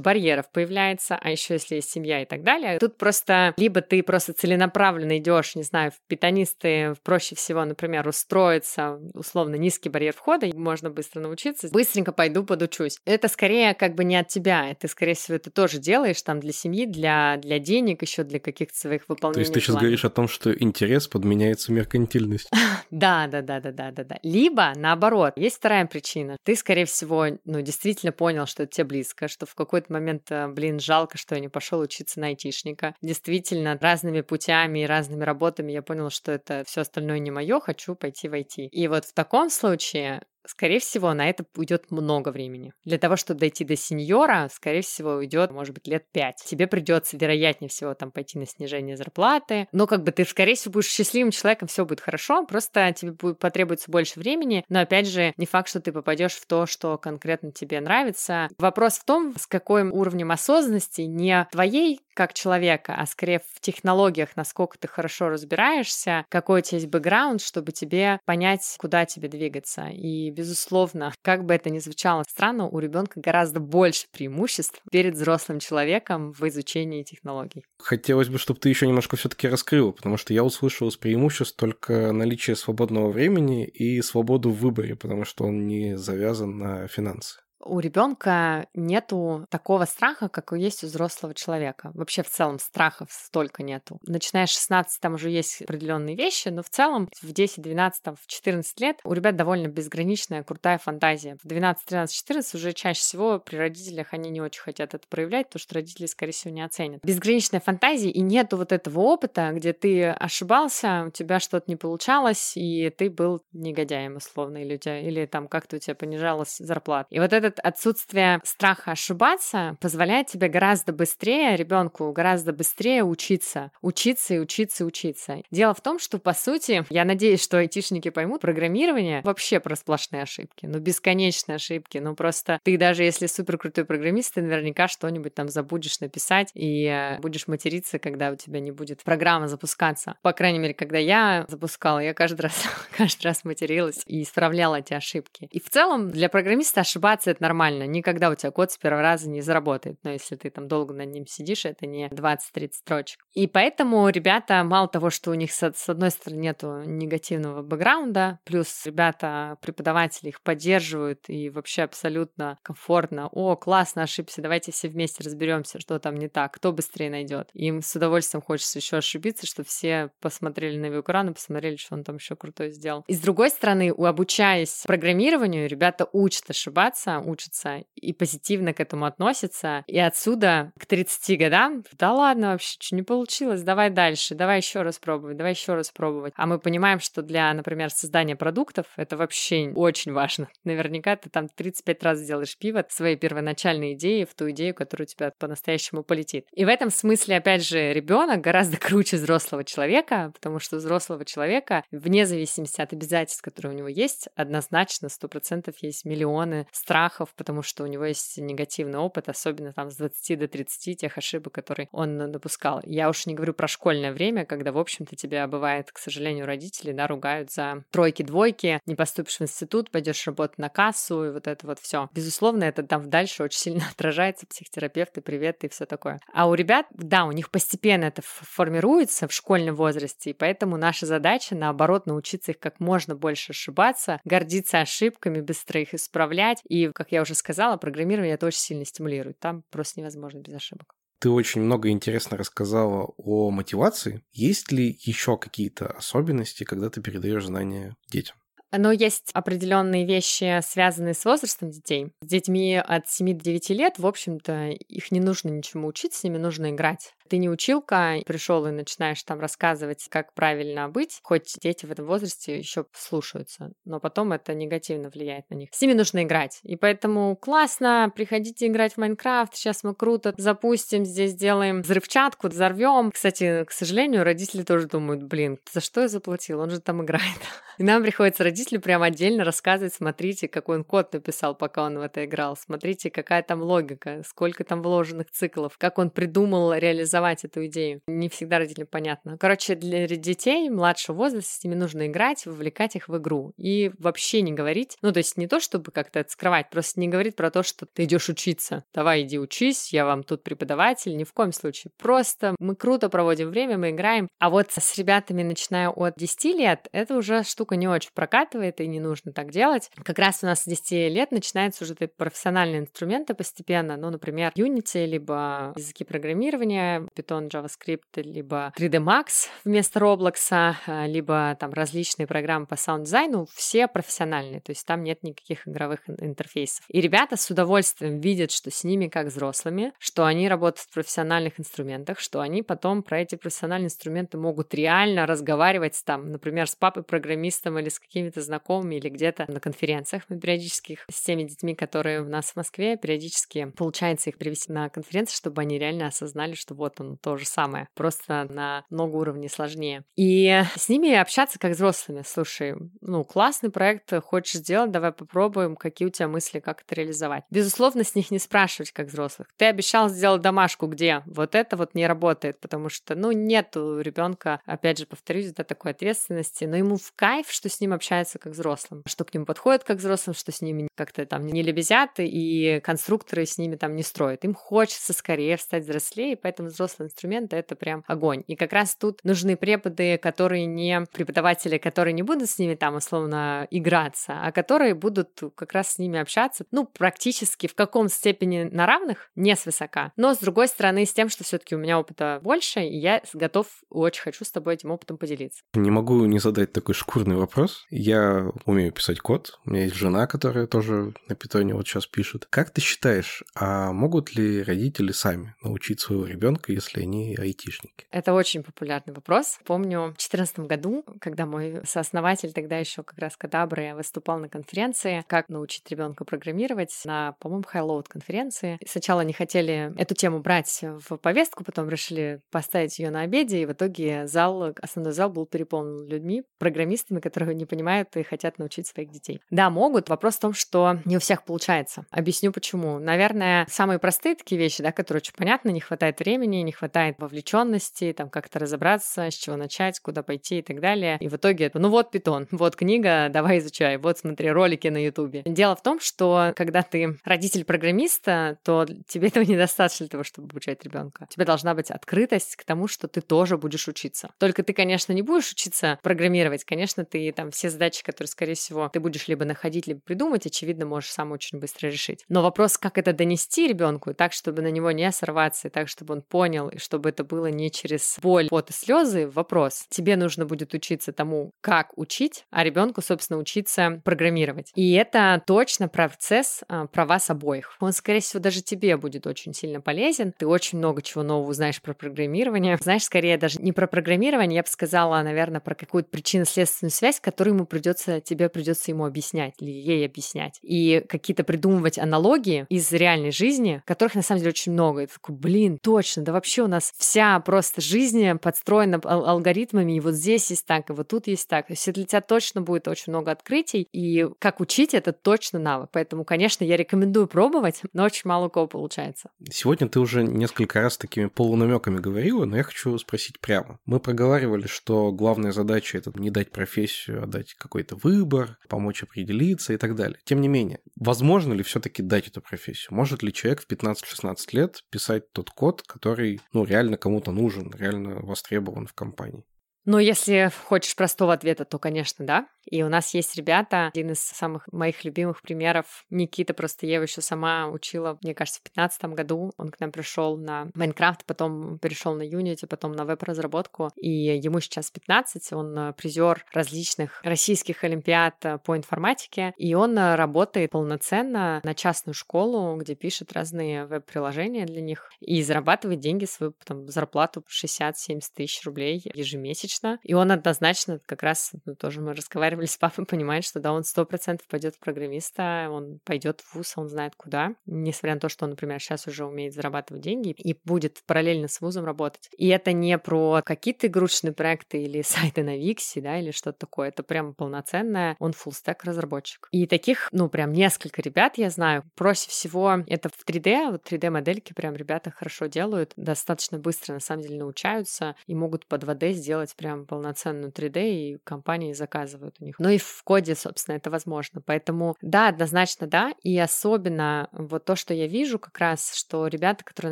барьеров появляется, а еще если есть семья и так далее. Тут просто либо ты просто целенаправленно идешь, не знаю, в питанисты проще всего, например, устроиться, условно низкий барьер входа, можно быстро научиться, быстренько пойду подучусь. Это скорее как бы не от тебя, это скорее всего ты тоже делаешь там для семьи, для, для денег еще для каких-то своих выполнений. То есть ты сейчас говоришь о том, что интерес подменяется меркантильностью. Да, да, да, да, да, да, да. Либо наоборот, есть вторая причина. Ты, скорее всего, ну, действительно понял, что это тебе близко, что в какой-то момент, э, блин, жалко, что я не пошел учиться на айтишника. Действительно, разными путями и разными работами я понял, что это все остальное не мое, хочу пойти в IT. И вот в таком случае скорее всего, на это уйдет много времени. Для того, чтобы дойти до сеньора, скорее всего, уйдет, может быть, лет пять. Тебе придется, вероятнее всего, там пойти на снижение зарплаты. Но как бы ты, скорее всего, будешь счастливым человеком, все будет хорошо, просто тебе будет потребуется больше времени. Но опять же, не факт, что ты попадешь в то, что конкретно тебе нравится. Вопрос в том, с каким уровнем осознанности не твоей как человека, а скорее в технологиях, насколько ты хорошо разбираешься, какой у тебя есть бэкграунд, чтобы тебе понять, куда тебе двигаться. И, безусловно, как бы это ни звучало странно, у ребенка гораздо больше преимуществ перед взрослым человеком в изучении технологий. Хотелось бы, чтобы ты еще немножко все-таки раскрыл, потому что я услышал из преимуществ только наличие свободного времени и свободу в выборе, потому что он не завязан на финансы у ребенка нету такого страха, как есть у взрослого человека. Вообще в целом страхов столько нету. Начиная с 16, там уже есть определенные вещи, но в целом в 10, 12, там, в 14 лет у ребят довольно безграничная, крутая фантазия. В 12, 13, 14 уже чаще всего при родителях они не очень хотят это проявлять, потому что родители, скорее всего, не оценят. Безграничная фантазия, и нету вот этого опыта, где ты ошибался, у тебя что-то не получалось, и ты был негодяем, условно, или, у тебя, или там как-то у тебя понижалась зарплата. И вот этот отсутствие страха ошибаться позволяет тебе гораздо быстрее, ребенку гораздо быстрее учиться, учиться и учиться и учиться. Дело в том, что, по сути, я надеюсь, что айтишники поймут, программирование вообще про сплошные ошибки, ну, бесконечные ошибки, ну, просто ты даже если супер крутой программист, ты наверняка что-нибудь там забудешь написать и э, будешь материться, когда у тебя не будет программа запускаться. По крайней мере, когда я запускала, я каждый раз, каждый раз материлась и исправляла эти ошибки. И в целом для программиста ошибаться это нормально. Никогда у тебя код с первого раза не заработает. Но если ты там долго над ним сидишь, это не 20-30 строчек. И поэтому ребята, мало того, что у них с, с одной стороны нету негативного бэкграунда, плюс ребята, преподаватели их поддерживают и вообще абсолютно комфортно. О, классно, ошибся, давайте все вместе разберемся, что там не так, кто быстрее найдет. Им с удовольствием хочется еще ошибиться, что все посмотрели на и посмотрели, что он там еще крутой сделал. И с другой стороны, обучаясь программированию, ребята учат ошибаться, учатся и позитивно к этому относятся. И отсюда к 30 годам, да ладно вообще, что не получилось, давай дальше, давай еще раз пробовать, давай еще раз пробовать. А мы понимаем, что для, например, создания продуктов это вообще очень важно. Наверняка ты там 35 раз сделаешь пивот своей первоначальной идеи в ту идею, которая у тебя по-настоящему полетит. И в этом смысле, опять же, ребенок гораздо круче взрослого человека, потому что взрослого человека, вне зависимости от обязательств, которые у него есть, однозначно, сто процентов есть миллионы страхов, страхов, потому что у него есть негативный опыт, особенно там с 20 до 30 тех ошибок, которые он допускал. Я уж не говорю про школьное время, когда, в общем-то, тебя бывает, к сожалению, родители, да, ругают за тройки-двойки, не поступишь в институт, пойдешь работать на кассу, и вот это вот все. Безусловно, это там дальше очень сильно отражается, психотерапевты, привет и все такое. А у ребят, да, у них постепенно это формируется в школьном возрасте, и поэтому наша задача, наоборот, научиться их как можно больше ошибаться, гордиться ошибками, быстро их исправлять, и, как я уже сказала, программирование это очень сильно стимулирует. Там просто невозможно без ошибок. Ты очень много интересно рассказала о мотивации. Есть ли еще какие-то особенности, когда ты передаешь знания детям? Но есть определенные вещи, связанные с возрастом детей. С детьми от 7 до 9 лет, в общем-то, их не нужно ничему учить, с ними нужно играть. Ты не училка, пришел и начинаешь там рассказывать, как правильно быть, хоть дети в этом возрасте еще слушаются, но потом это негативно влияет на них. С ними нужно играть. И поэтому классно, приходите играть в Майнкрафт, сейчас мы круто запустим, здесь сделаем взрывчатку, взорвем. Кстати, к сожалению, родители тоже думают, блин, за что я заплатил? Он же там играет. И нам приходится родителю прям отдельно рассказывать, смотрите, какой он код написал, пока он в это играл, смотрите, какая там логика, сколько там вложенных циклов, как он придумал реализовать реализовать эту идею. Не всегда родителям понятно. Короче, для детей младшего возраста с ними нужно играть, вовлекать их в игру. И вообще не говорить, ну, то есть не то, чтобы как-то это скрывать, просто не говорить про то, что ты идешь учиться. Давай, иди учись, я вам тут преподаватель. Ни в коем случае. Просто мы круто проводим время, мы играем. А вот с ребятами, начиная от 10 лет, это уже штука не очень прокатывает, и не нужно так делать. Как раз у нас с 10 лет начинаются уже профессиональные инструменты постепенно, ну, например, Unity, либо языки программирования, Python, JavaScript, либо 3D Max вместо Roblox, а, либо там различные программы по саунд-дизайну, все профессиональные, то есть там нет никаких игровых интерфейсов. И ребята с удовольствием видят, что с ними как взрослыми, что они работают в профессиональных инструментах, что они потом про эти профессиональные инструменты могут реально разговаривать там, например, с папой-программистом или с какими-то знакомыми или где-то на конференциях мы периодически с теми детьми, которые у нас в Москве, периодически получается их привести на конференции, чтобы они реально осознали, что вот он то же самое, просто на много уровней сложнее. И с ними общаться как взрослыми. Слушай, ну, классный проект, хочешь сделать, давай попробуем, какие у тебя мысли, как это реализовать. Безусловно, с них не спрашивать как взрослых. Ты обещал сделать домашку где? Вот это вот не работает, потому что, ну, нет у ребенка, опять же, повторюсь, да, такой ответственности, но ему в кайф, что с ним общаются как взрослым, что к ним подходят как взрослым, что с ними как-то там не лебезят, и конструкторы с ними там не строят. Им хочется скорее стать взрослее, поэтому взрослый инструмент — это прям огонь. И как раз тут нужны преподы, которые не преподаватели, которые не будут с ними там условно играться, а которые будут как раз с ними общаться, ну, практически в каком степени на равных, не свысока, но с другой стороны с тем, что все таки у меня опыта больше, и я готов, очень хочу с тобой этим опытом поделиться. Не могу не задать такой шкурный вопрос. Я умею писать код, у меня есть жена, которая тоже на питоне вот сейчас пишет. Как ты считаешь, а могут ли родители сами научить своего ребенка, если они айтишники? Это очень популярный вопрос. Помню, в 2014 году, когда мой сооснователь, тогда еще как раз Кадабры, выступал на конференции «Как научить ребенка программировать» на, по-моему, Highload конференции. Сначала не хотели эту тему брать в повестку, потом решили поставить ее на обеде, и в итоге зал, основной зал был переполнен людьми, программистами, которые не понимают и хотят научить своих детей. Да, могут. Вопрос в том, что не у всех получается. Объясню почему. Наверное, самые простые такие вещи, да, которые очень понятны, не хватает времени, не хватает вовлеченности, там как-то разобраться, с чего начать, куда пойти и так далее. И в итоге, ну вот питон, вот книга, давай изучай, вот смотри ролики на ютубе. Дело в том, что когда ты родитель программиста, то тебе этого недостаточно для того, чтобы обучать ребенка. У тебя должна быть открытость к тому, что ты тоже будешь учиться. Только ты, конечно, не будешь учиться программировать, конечно, ты там все задачи, которые, скорее всего, ты будешь либо находить, либо придумать, очевидно, можешь сам очень быстро решить. Но вопрос, как это донести ребенку так, чтобы на него не сорваться, и так, чтобы он понял, и чтобы это было не через боль, пот и слезы, вопрос. Тебе нужно будет учиться тому, как учить, а ребенку, собственно, учиться программировать. И это точно процесс а, про вас обоих. Он, скорее всего, даже тебе будет очень сильно полезен. Ты очень много чего нового узнаешь про программирование. Знаешь, скорее даже не про программирование, я бы сказала, наверное, про какую-то причинно-следственную связь, которую ему придется, тебе придется ему объяснять или ей объяснять. И какие-то придумывать аналогии из реальной жизни, которых на самом деле очень много. И ты такой, блин, точно, да вообще у нас вся просто жизнь подстроена алгоритмами, и вот здесь есть так, и вот тут есть так. То есть для тебя точно будет очень много открытий, и как учить это точно навык. Поэтому, конечно, я рекомендую пробовать, но очень мало у кого получается. Сегодня ты уже несколько раз такими полунамеками говорила, но я хочу спросить прямо. Мы проговаривали, что главная задача это не дать профессию, а дать какой-то выбор, помочь определиться и так далее. Тем не менее, возможно ли все-таки дать эту профессию? Может ли человек в 15-16 лет писать тот код, который ну, реально кому-то нужен, реально востребован в компании? Но если хочешь простого ответа, то, конечно, да. И у нас есть ребята, один из самых моих любимых примеров, Никита, просто я его еще сама учила, мне кажется, в 2015 году. Он к нам пришел на Майнкрафт, потом перешел на Unity, потом на веб-разработку. И ему сейчас 15, он э, призер различных российских олимпиад э, по информатике. И он э, работает полноценно на частную школу, где пишет разные веб-приложения для них и зарабатывает деньги, свою там, зарплату 60-70 тысяч рублей ежемесячно. И он однозначно, как раз ну, тоже мы разговаривали с папой, понимает, что да, он сто процентов пойдет в программиста, он пойдет в ВУЗ, он знает куда, несмотря на то, что он, например, сейчас уже умеет зарабатывать деньги и будет параллельно с ВУЗом работать. И это не про какие-то игрушечные проекты или сайты на Виксе, да, или что-то такое, это прям полноценное, он full stack разработчик. И таких, ну, прям несколько ребят я знаю. Проще всего это в 3D, вот 3D-модельки прям ребята хорошо делают, достаточно быстро, на самом деле, научаются и могут под 2D сделать прям полноценную 3D, и компании заказывают у них. Но и в коде, собственно, это возможно. Поэтому да, однозначно да. И особенно вот то, что я вижу как раз, что ребята, которые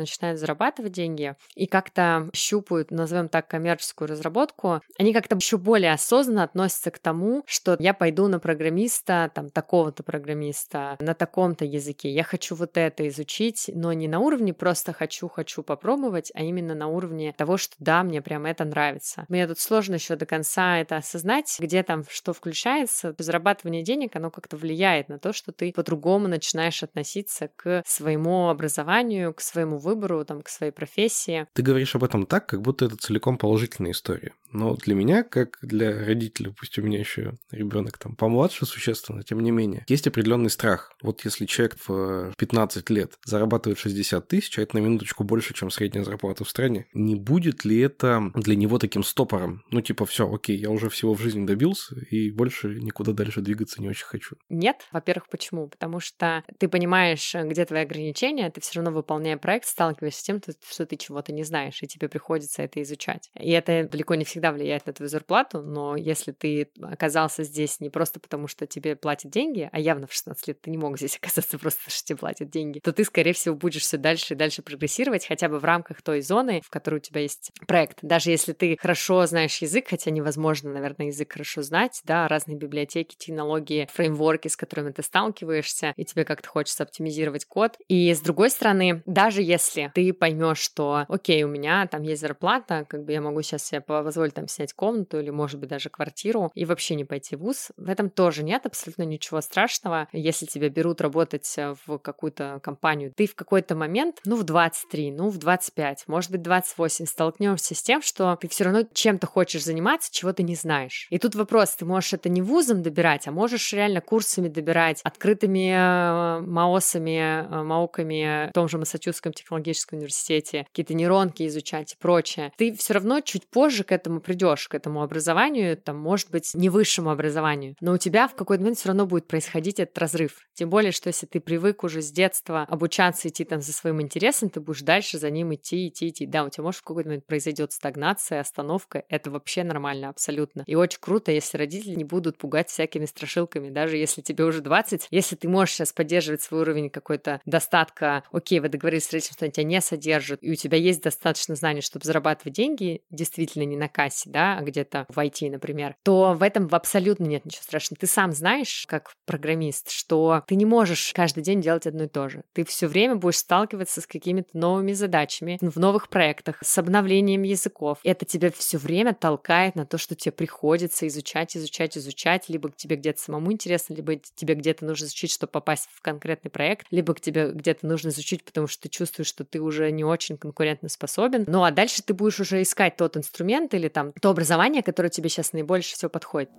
начинают зарабатывать деньги и как-то щупают, назовем так, коммерческую разработку, они как-то еще более осознанно относятся к тому, что я пойду на программиста, там, такого-то программиста, на таком-то языке. Я хочу вот это изучить, но не на уровне просто хочу-хочу попробовать, а именно на уровне того, что да, мне прям это нравится. Мне тут сложно еще до конца это осознать, где там что включается. Зарабатывание денег, оно как-то влияет на то, что ты по-другому начинаешь относиться к своему образованию, к своему выбору, там, к своей профессии. Ты говоришь об этом так, как будто это целиком положительная история. Но для меня, как для родителя, пусть у меня еще ребенок там помладше существенно, тем не менее, есть определенный страх. Вот если человек в 15 лет зарабатывает 60 тысяч, а это на минуточку больше, чем средняя зарплата в стране, не будет ли это для него таким стопором? Ну, типа, все, окей, я уже всего в жизни добился, и больше никуда дальше двигаться не очень хочу. Нет. Во-первых, почему? Потому что ты понимаешь, где твои ограничения, ты все равно, выполняя проект, сталкиваешься с тем, что ты чего-то не знаешь, и тебе приходится это изучать. И это далеко не всегда влияет на твою зарплату, но если ты оказался здесь не просто потому, что тебе платят деньги, а явно в 16 лет ты не мог здесь оказаться просто потому, что тебе платят деньги, то ты, скорее всего, будешь все дальше и дальше прогрессировать хотя бы в рамках той зоны, в которой у тебя есть проект. Даже если ты хорошо знаешь язык, хотя невозможно, наверное, язык хорошо знать, да, разные библиотеки, технологии, фреймворки, с которыми ты сталкиваешься, и тебе как-то хочется оптимизировать код. И с другой стороны, даже если ты поймешь, что, окей, у меня там есть зарплата, как бы я могу сейчас себе позволить там снять комнату или, может быть, даже квартиру и вообще не пойти в ВУЗ, в этом тоже нет абсолютно ничего страшного. Если тебя берут работать э, в какую-то компанию, ты в какой-то момент, ну, в 23, ну, в 25, может быть, 28, столкнешься с тем, что ты все равно чем-то хочешь заниматься, чего ты не знаешь. И тут вопрос, ты можешь это не вузом добирать, а можешь реально курсами добирать, открытыми э, маосами, э, мауками в том же Массачусетском технологическом университете, какие-то нейронки изучать и прочее. Ты все равно чуть позже к этому придешь, к этому образованию, там, может быть, не высшему образованию, но у тебя в какой-то момент все равно будет происходить этот разрыв. Тем более, что если ты привык уже с детства обучаться идти там за своим интересом, ты будешь дальше за ним идти, идти, идти. Да, у тебя может в какой-то момент произойдет стагнация, остановка. Это вообще нормально абсолютно. И очень круто, если родители не будут пугать всякими страшилками, даже если тебе уже 20. Если ты можешь сейчас поддерживать свой уровень какой-то достатка, окей, вы договорились с родителями, что они тебя не содержат, и у тебя есть достаточно знаний, чтобы зарабатывать деньги, действительно не на кассе, да, а где-то в IT, например, то в этом абсолютно нет ничего страшного. Ты сам знаешь, как программист, что ты не можешь каждый день делать одно и то же. Ты все время будешь сталкиваться с какими-то новыми задачами в новых проектах, с обновлением языков. Это тебя все время толкает на то, что тебе приходится изучать, изучать, изучать, либо к тебе где-то самому интересно, либо тебе где-то нужно изучить, чтобы попасть в конкретный проект, либо к тебе где-то нужно изучить, потому что ты чувствуешь, что ты уже не очень конкурентно способен. Ну а дальше ты будешь уже искать тот инструмент или там то образование, которое тебе сейчас наибольше всего подходит.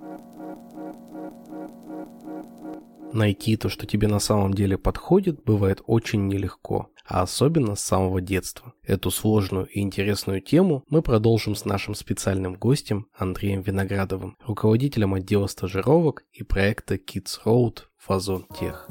Найти то, что тебе на самом деле подходит, бывает очень нелегко, а особенно с самого детства. Эту сложную и интересную тему мы продолжим с нашим специальным гостем Андреем Виноградовым, руководителем отдела стажировок и проекта Kids Road в Озон Тех.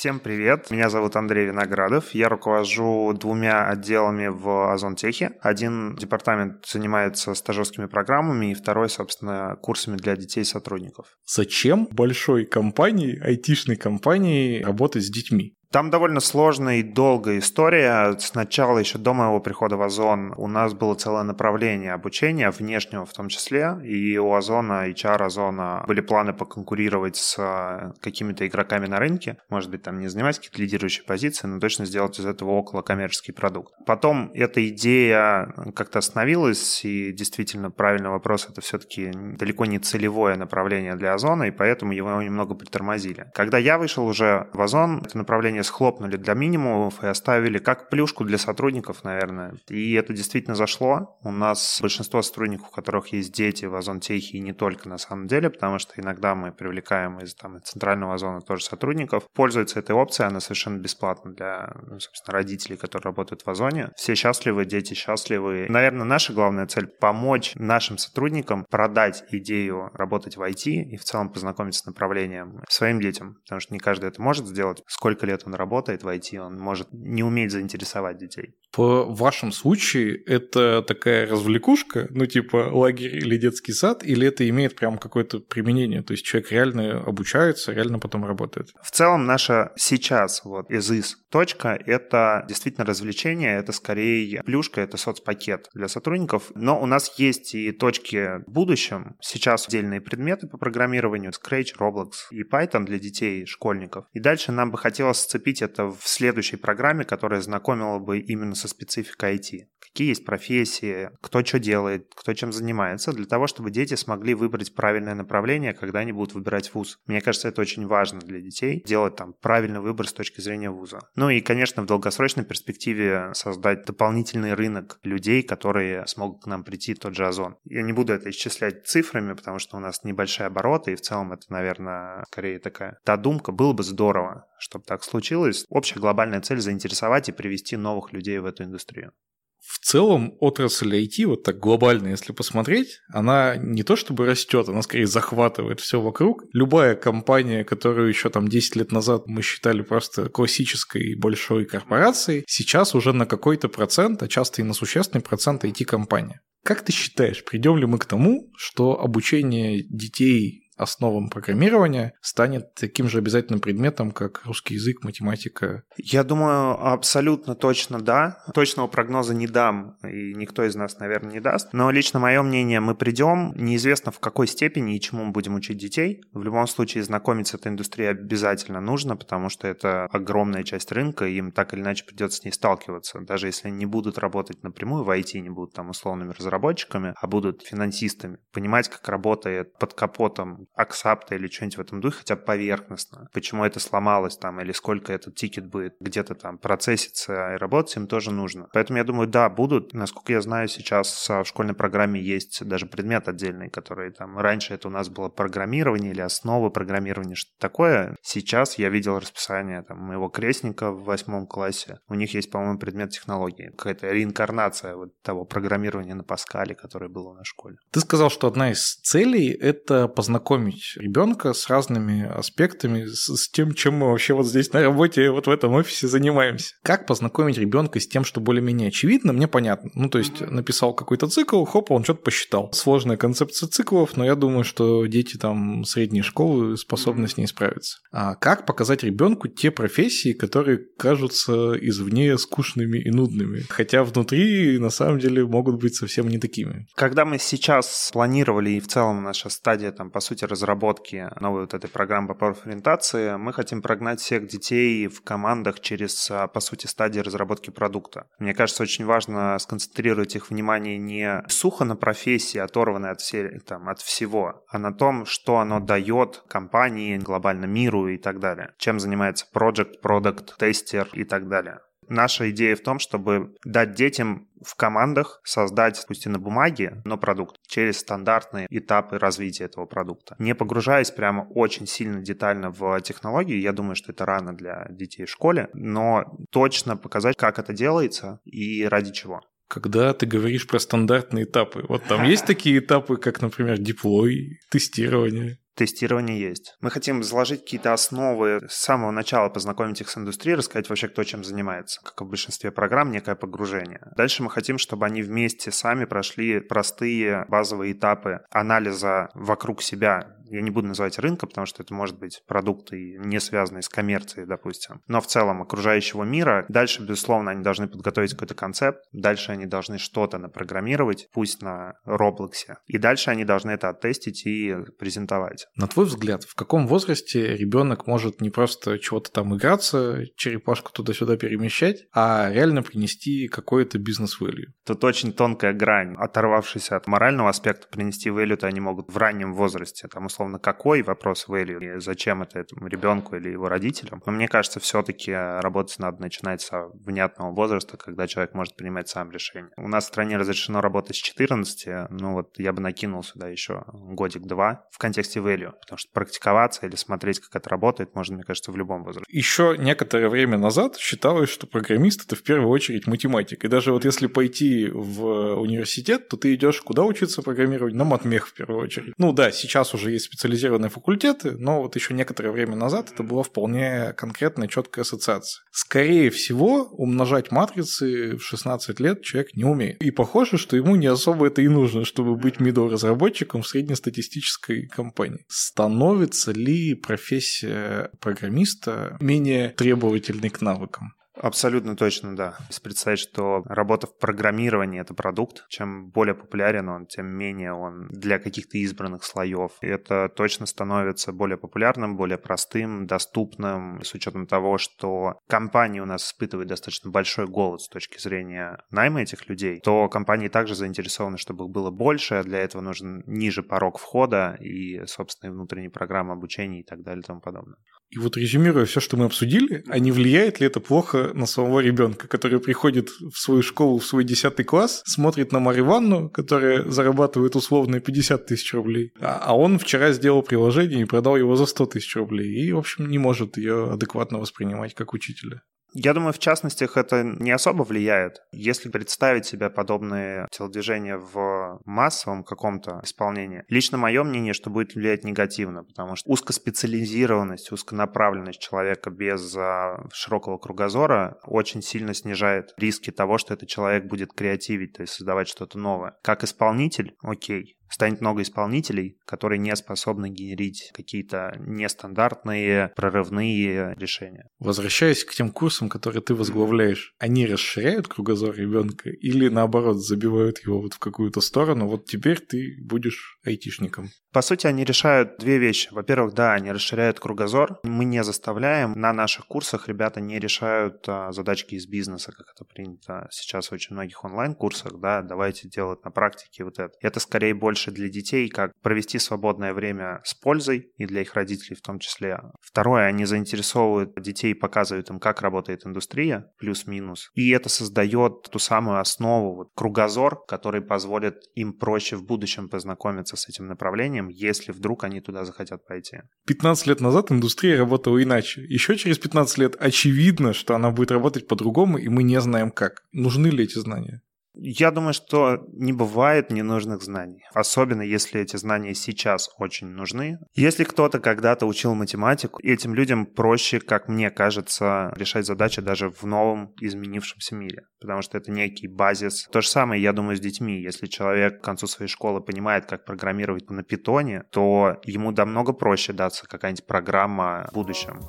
Всем привет, меня зовут Андрей Виноградов, я руковожу двумя отделами в Озонтехе. Один департамент занимается стажерскими программами, и второй, собственно, курсами для детей и сотрудников. Зачем большой компании, айтишной компании работать с детьми? Там довольно сложная и долгая история. Сначала, еще до моего прихода в Озон, у нас было целое направление обучения, внешнего в том числе, и у Озона, HR Озона были планы поконкурировать с э, какими-то игроками на рынке, может быть, там не занимать какие-то лидирующие позиции, но точно сделать из этого около коммерческий продукт. Потом эта идея как-то остановилась, и действительно правильный вопрос, это все-таки далеко не целевое направление для Озона, и поэтому его немного притормозили. Когда я вышел уже в Озон, это направление требования схлопнули для минимумов и оставили как плюшку для сотрудников, наверное. И это действительно зашло. У нас большинство сотрудников, у которых есть дети в Озонтехе, и не только на самом деле, потому что иногда мы привлекаем из там, центрального озона тоже сотрудников, пользуются этой опцией, она совершенно бесплатна для, ну, собственно, родителей, которые работают в Озоне. Все счастливы, дети счастливы. Наверное, наша главная цель — помочь нашим сотрудникам продать идею работать в IT и в целом познакомиться с направлением своим детям, потому что не каждый это может сделать. Сколько лет он он работает в IT, он может не уметь заинтересовать детей. В вашем случае это такая развлекушка, ну типа лагерь или детский сад, или это имеет прям какое-то применение? То есть человек реально обучается, реально потом работает? В целом наша сейчас вот из из точка — это действительно развлечение, это скорее плюшка, это соцпакет для сотрудников. Но у нас есть и точки в будущем. Сейчас отдельные предметы по программированию, Scratch, Roblox и Python для детей, школьников. И дальше нам бы хотелось сцепить это в следующей программе, которая знакомила бы именно со спецификой IT. Какие есть профессии, кто что делает, кто чем занимается, для того, чтобы дети смогли выбрать правильное направление, когда они будут выбирать вуз. Мне кажется, это очень важно для детей, делать там правильный выбор с точки зрения вуза. Ну и, конечно, в долгосрочной перспективе создать дополнительный рынок людей, которые смогут к нам прийти, тот же Озон. Я не буду это исчислять цифрами, потому что у нас небольшие обороты, и в целом это, наверное, скорее такая та думка. Было бы здорово, чтобы так случилось. Общая глобальная цель заинтересовать и привести новых людей в эту индустрию. В целом отрасль IT, вот так глобально, если посмотреть, она не то чтобы растет, она скорее захватывает все вокруг. Любая компания, которую еще там 10 лет назад мы считали просто классической большой корпорацией, сейчас уже на какой-то процент, а часто и на существенный процент IT-компания. Как ты считаешь, придем ли мы к тому, что обучение детей основам программирования станет таким же обязательным предметом, как русский язык, математика? Я думаю, абсолютно точно да. Точного прогноза не дам, и никто из нас, наверное, не даст. Но лично мое мнение, мы придем, неизвестно в какой степени и чему мы будем учить детей. В любом случае, знакомиться с этой индустрией обязательно нужно, потому что это огромная часть рынка, и им так или иначе придется с ней сталкиваться. Даже если они не будут работать напрямую в IT, не будут там условными разработчиками, а будут финансистами. Понимать, как работает под капотом аксапта или что-нибудь в этом духе, хотя бы поверхностно. Почему это сломалось там, или сколько этот тикет будет где-то там процесситься и работать, им тоже нужно. Поэтому я думаю, да, будут. Насколько я знаю, сейчас в школьной программе есть даже предмет отдельный, который там раньше это у нас было программирование или основы программирования, что такое. Сейчас я видел расписание там моего крестника в восьмом классе. У них есть, по-моему, предмет технологии. Какая-то реинкарнация вот того программирования на Паскале, которое было на школе. Ты сказал, что одна из целей — это познакомить познакомить ребенка с разными аспектами, с, с тем, чем мы вообще вот здесь на работе, вот в этом офисе занимаемся. Как познакомить ребенка с тем, что более-менее очевидно, мне понятно. Ну, то есть написал какой-то цикл, хоп, он что-то посчитал. Сложная концепция циклов, но я думаю, что дети там средней школы способны с ней справиться. А как показать ребенку те профессии, которые кажутся извне скучными и нудными, хотя внутри на самом деле могут быть совсем не такими. Когда мы сейчас планировали и в целом наша стадия там по сути разработки новой вот этой программы по профориентации, мы хотим прогнать всех детей в командах через, а, по сути, стадии разработки продукта. Мне кажется, очень важно сконцентрировать их внимание не сухо на профессии, оторванной от, все, там, от всего, а на том, что оно дает компании, глобально миру и так далее. Чем занимается project, product, тестер и так далее наша идея в том, чтобы дать детям в командах создать, пусть и на бумаге, но продукт через стандартные этапы развития этого продукта. Не погружаясь прямо очень сильно детально в технологии, я думаю, что это рано для детей в школе, но точно показать, как это делается и ради чего когда ты говоришь про стандартные этапы. Вот там есть такие этапы, как, например, деплой, тестирование тестирование есть. Мы хотим заложить какие-то основы с самого начала, познакомить их с индустрией, рассказать вообще, кто чем занимается. Как в большинстве программ, некое погружение. Дальше мы хотим, чтобы они вместе сами прошли простые базовые этапы анализа вокруг себя, я не буду называть рынка, потому что это может быть продукты, не связанные с коммерцией, допустим, но в целом окружающего мира. Дальше, безусловно, они должны подготовить какой-то концепт, дальше они должны что-то напрограммировать, пусть на Roblox, и дальше они должны это оттестить и презентовать. На твой взгляд, в каком возрасте ребенок может не просто чего-то там играться, черепашку туда-сюда перемещать, а реально принести какой-то бизнес-value? Тут очень тонкая грань. Оторвавшись от морального аспекта, принести value-то они могут в раннем возрасте, там, условно, какой вопрос value, и зачем это этому ребенку или его родителям. Но мне кажется, все-таки работать надо начинать с внятного возраста, когда человек может принимать сам решение. У нас в стране разрешено работать с 14, ну вот я бы накинул сюда еще годик-два в контексте value, потому что практиковаться или смотреть, как это работает, можно, мне кажется, в любом возрасте. Еще некоторое время назад считалось, что программист это в первую очередь математик. И даже вот если пойти в университет, то ты идешь куда учиться программировать? На матмех в первую очередь. Ну да, сейчас уже есть специализированные факультеты, но вот еще некоторое время назад это была вполне конкретная, четкая ассоциация. Скорее всего, умножать матрицы в 16 лет человек не умеет. И похоже, что ему не особо это и нужно, чтобы быть middle разработчиком в среднестатистической компании. Становится ли профессия программиста менее требовательной к навыкам? Абсолютно точно, да. Если представить, что работа в программировании — это продукт, чем более популярен он, тем менее он для каких-то избранных слоев. И это точно становится более популярным, более простым, доступным, с учетом того, что компании у нас испытывают достаточно большой голод с точки зрения найма этих людей, то компании также заинтересованы, чтобы их было больше, а для этого нужен ниже порог входа и собственные внутренние программы обучения и так далее и тому подобное. И вот резюмируя все, что мы обсудили, а не влияет ли это плохо на самого ребенка, который приходит в свою школу, в свой 10 класс, смотрит на Марию Ивановну, которая зарабатывает условно 50 тысяч рублей, а, а он вчера сделал приложение и продал его за 100 тысяч рублей, и, в общем, не может ее адекватно воспринимать как учителя. Я думаю, в частности, это не особо влияет. Если представить себе подобные телодвижения в массовом каком-то исполнении, лично мое мнение, что будет влиять негативно, потому что узкоспециализированность, узконаправленность человека без а, широкого кругозора очень сильно снижает риски того, что этот человек будет креативить, то есть создавать что-то новое. Как исполнитель, окей, станет много исполнителей, которые не способны генерить какие-то нестандартные, прорывные решения. Возвращаясь к тем курсам, которые ты возглавляешь, они расширяют кругозор ребенка или наоборот забивают его вот в какую-то сторону? Вот теперь ты будешь айтишником. По сути, они решают две вещи. Во-первых, да, они расширяют кругозор. Мы не заставляем. На наших курсах ребята не решают а, задачки из бизнеса, как это принято сейчас в очень многих онлайн-курсах. Да, давайте делать на практике вот это. Это скорее больше для детей, как провести свободное время с пользой и для их родителей в том числе. Второе, они заинтересовывают детей, показывают им, как работает индустрия, плюс-минус. И это создает ту самую основу, вот, кругозор, который позволит им проще в будущем познакомиться с этим направлением, если вдруг они туда захотят пойти. 15 лет назад индустрия работала иначе. Еще через 15 лет очевидно, что она будет работать по-другому, и мы не знаем как. Нужны ли эти знания? Я думаю, что не бывает ненужных знаний, особенно если эти знания сейчас очень нужны. Если кто-то когда-то учил математику, этим людям проще, как мне кажется, решать задачи даже в новом изменившемся мире, потому что это некий базис. То же самое, я думаю, с детьми. Если человек к концу своей школы понимает, как программировать на питоне, то ему намного проще даться какая-нибудь программа в будущем.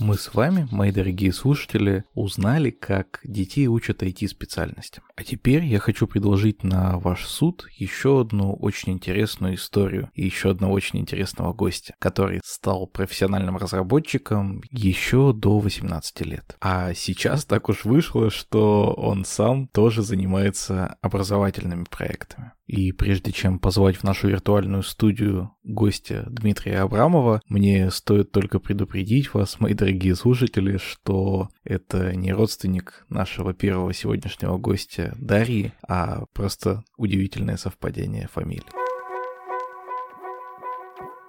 Мы с вами, мои дорогие слушатели, узнали, как детей учат IT-специальностям. А теперь я хочу предложить на ваш суд еще одну очень интересную историю и еще одного очень интересного гостя, который стал профессиональным разработчиком еще до 18 лет. А сейчас так уж вышло, что он сам тоже занимается образовательными проектами. И прежде чем позвать в нашу виртуальную студию гостя Дмитрия Абрамова, мне стоит только предупредить вас, мои дорогие слушатели, что это не родственник нашего первого сегодняшнего гостя Дарьи, а просто удивительное совпадение фамилий.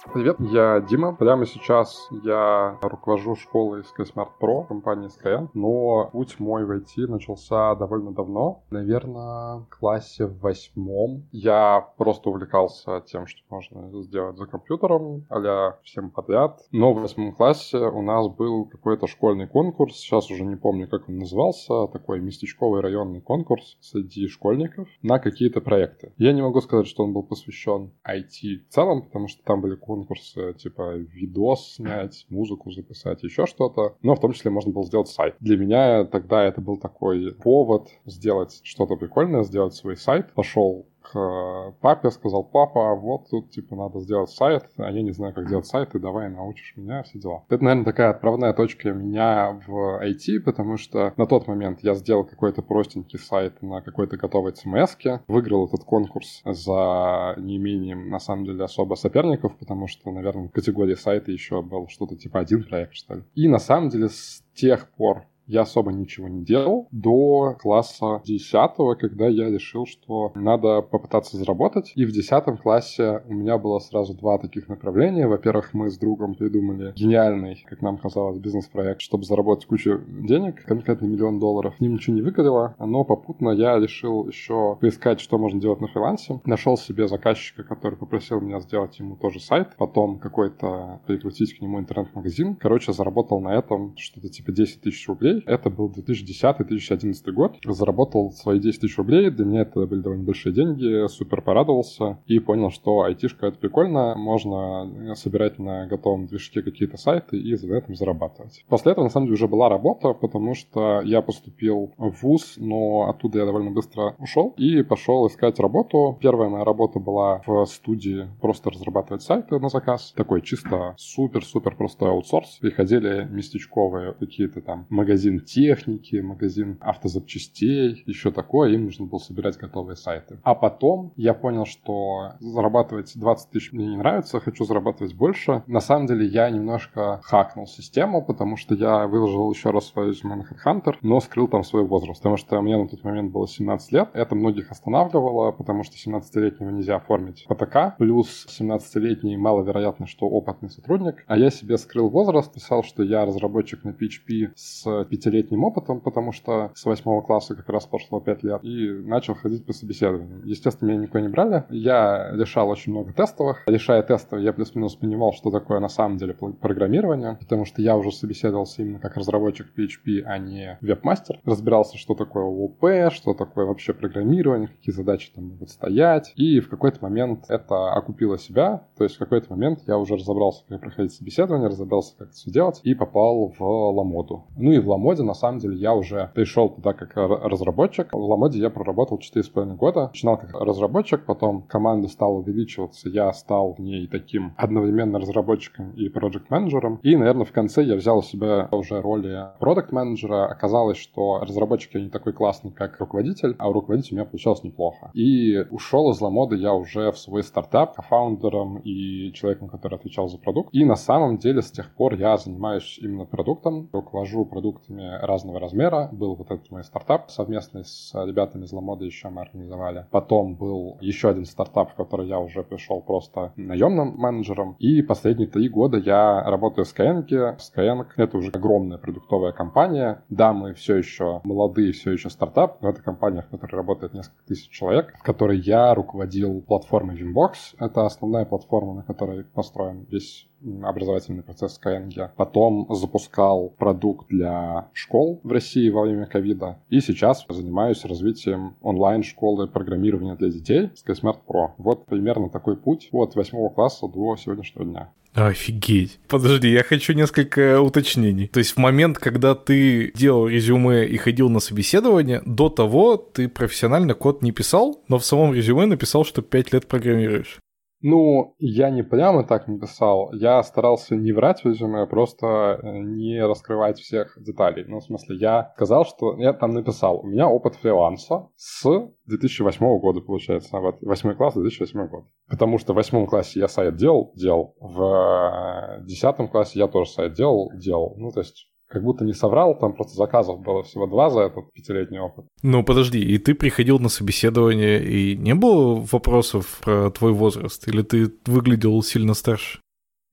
Привет, я Дима. Прямо сейчас я руковожу школой SkySmart Pro компании Skyeng, но путь мой в IT начался довольно давно. Наверное, в классе в восьмом. Я просто увлекался тем, что можно сделать за компьютером, а всем подряд. Но в восьмом классе у нас был какой-то школьный конкурс, сейчас уже не помню, как он назывался, такой местечковый районный конкурс среди школьников на какие-то проекты. Я не могу сказать, что он был посвящен IT в целом, потому что там были конкурсы конкурсы, типа видос снять, музыку записать, еще что-то. Но в том числе можно было сделать сайт. Для меня тогда это был такой повод сделать что-то прикольное, сделать свой сайт. Пошел к э, папе, сказал, папа, вот тут, типа, надо сделать сайт, а я не знаю, как делать сайт, и давай научишь меня, все дела. Это, наверное, такая отправная точка меня в IT, потому что на тот момент я сделал какой-то простенький сайт на какой-то готовой CMS, выиграл этот конкурс за неимением, на самом деле, особо соперников, потому что, наверное, в категории сайта еще был что-то типа один проект, что ли. И на самом деле с тех пор я особо ничего не делал до класса 10, когда я решил, что надо попытаться заработать. И в 10 классе у меня было сразу два таких направления. Во-первых, мы с другом придумали гениальный, как нам казалось, бизнес-проект, чтобы заработать кучу денег, конкретно миллион долларов. Ним ничего не выгорело, но попутно я решил еще поискать, что можно делать на фрилансе. Нашел себе заказчика, который попросил меня сделать ему тоже сайт, потом какой-то прикрутить к нему интернет-магазин. Короче, заработал на этом что-то типа 10 тысяч рублей. Это был 2010-2011 год. Заработал свои 10 тысяч рублей. Для меня это были довольно большие деньги. Супер порадовался и понял, что айтишка это прикольно. Можно собирать на готовом движке какие-то сайты и за этом зарабатывать. После этого, на самом деле, уже была работа, потому что я поступил в ВУЗ, но оттуда я довольно быстро ушел и пошел искать работу. Первая моя работа была в студии просто разрабатывать сайты на заказ. Такой чисто супер-супер простой аутсорс. Приходили местечковые какие-то там магазин техники, магазин автозапчастей, еще такое. Им нужно было собирать готовые сайты. А потом я понял, что зарабатывать 20 тысяч мне не нравится, хочу зарабатывать больше. На самом деле я немножко хакнул систему, потому что я выложил еще раз свое резюме на HeadHunter, но скрыл там свой возраст, потому что мне на тот момент было 17 лет. Это многих останавливало, потому что 17-летнего нельзя оформить ПТК, плюс 17-летний маловероятно, что опытный сотрудник. А я себе скрыл возраст, писал, что я разработчик на PHP с пятилетним опытом, потому что с восьмого класса как раз прошло 5 лет, и начал ходить по собеседованиям. Естественно, меня никто не брали. Я решал очень много тестовых. Решая тестовые, я плюс-минус понимал, что такое на самом деле программирование, потому что я уже собеседовался именно как разработчик PHP, а не веб-мастер. Разбирался, что такое ООП, что такое вообще программирование, какие задачи там могут стоять. И в какой-то момент это окупило себя. То есть в какой-то момент я уже разобрался, как проходить собеседование, разобрался, как это все делать, и попал в Ламоду. Ну и в Ламоде, на самом деле, я уже пришел туда как разработчик. В Ламоде я проработал 4,5 года. Начинал как разработчик, потом команда стала увеличиваться, я стал в ней таким одновременно разработчиком и проект-менеджером. И, наверное, в конце я взял у себя уже роли продукт-менеджера. Оказалось, что разработчики не такой классный, как руководитель, а у руководителя у меня получалось неплохо. И ушел из Ламоды я уже в свой стартап, фаундером и человеком, который отвечал за продукт. И на самом деле с тех пор я занимаюсь именно продуктом, руковожу продуктами разного размера. Был вот этот мой стартап совместный с ребятами из Ламоды еще мы организовали. Потом был еще один стартап, в который я уже пришел просто наемным менеджером. И последние три года я работаю в Skyeng. Skyeng — это уже огромная продуктовая компания. Да, мы все еще молодые, все еще стартап, но это компания, в которой работает несколько тысяч человек, в которой я руководил платформой Vimbox. Это основная платформа, на которой построен весь образовательный процесс Skyeng. Потом запускал продукт для школ в России во время ковида. И сейчас занимаюсь развитием онлайн-школы программирования для детей SkySmart Pro. Вот примерно такой путь от восьмого класса до сегодняшнего дня. Офигеть. Подожди, я хочу несколько уточнений. То есть в момент, когда ты делал резюме и ходил на собеседование, до того ты профессионально код не писал, но в самом резюме написал, что 5 лет программируешь. Ну, я не прямо так написал. Я старался не врать в резюме, а просто э, не раскрывать всех деталей. Ну, в смысле, я сказал, что... Я там написал, у меня опыт фриланса с 2008 года, получается. Вот 8 класс, 2008 год. Потому что в 8 классе я сайт делал, делал. В 10 э, классе я тоже сайт делал, делал. Ну, то есть как будто не соврал, там просто заказов было всего два за этот пятилетний опыт. Ну, подожди, и ты приходил на собеседование, и не было вопросов про твой возраст? Или ты выглядел сильно старше?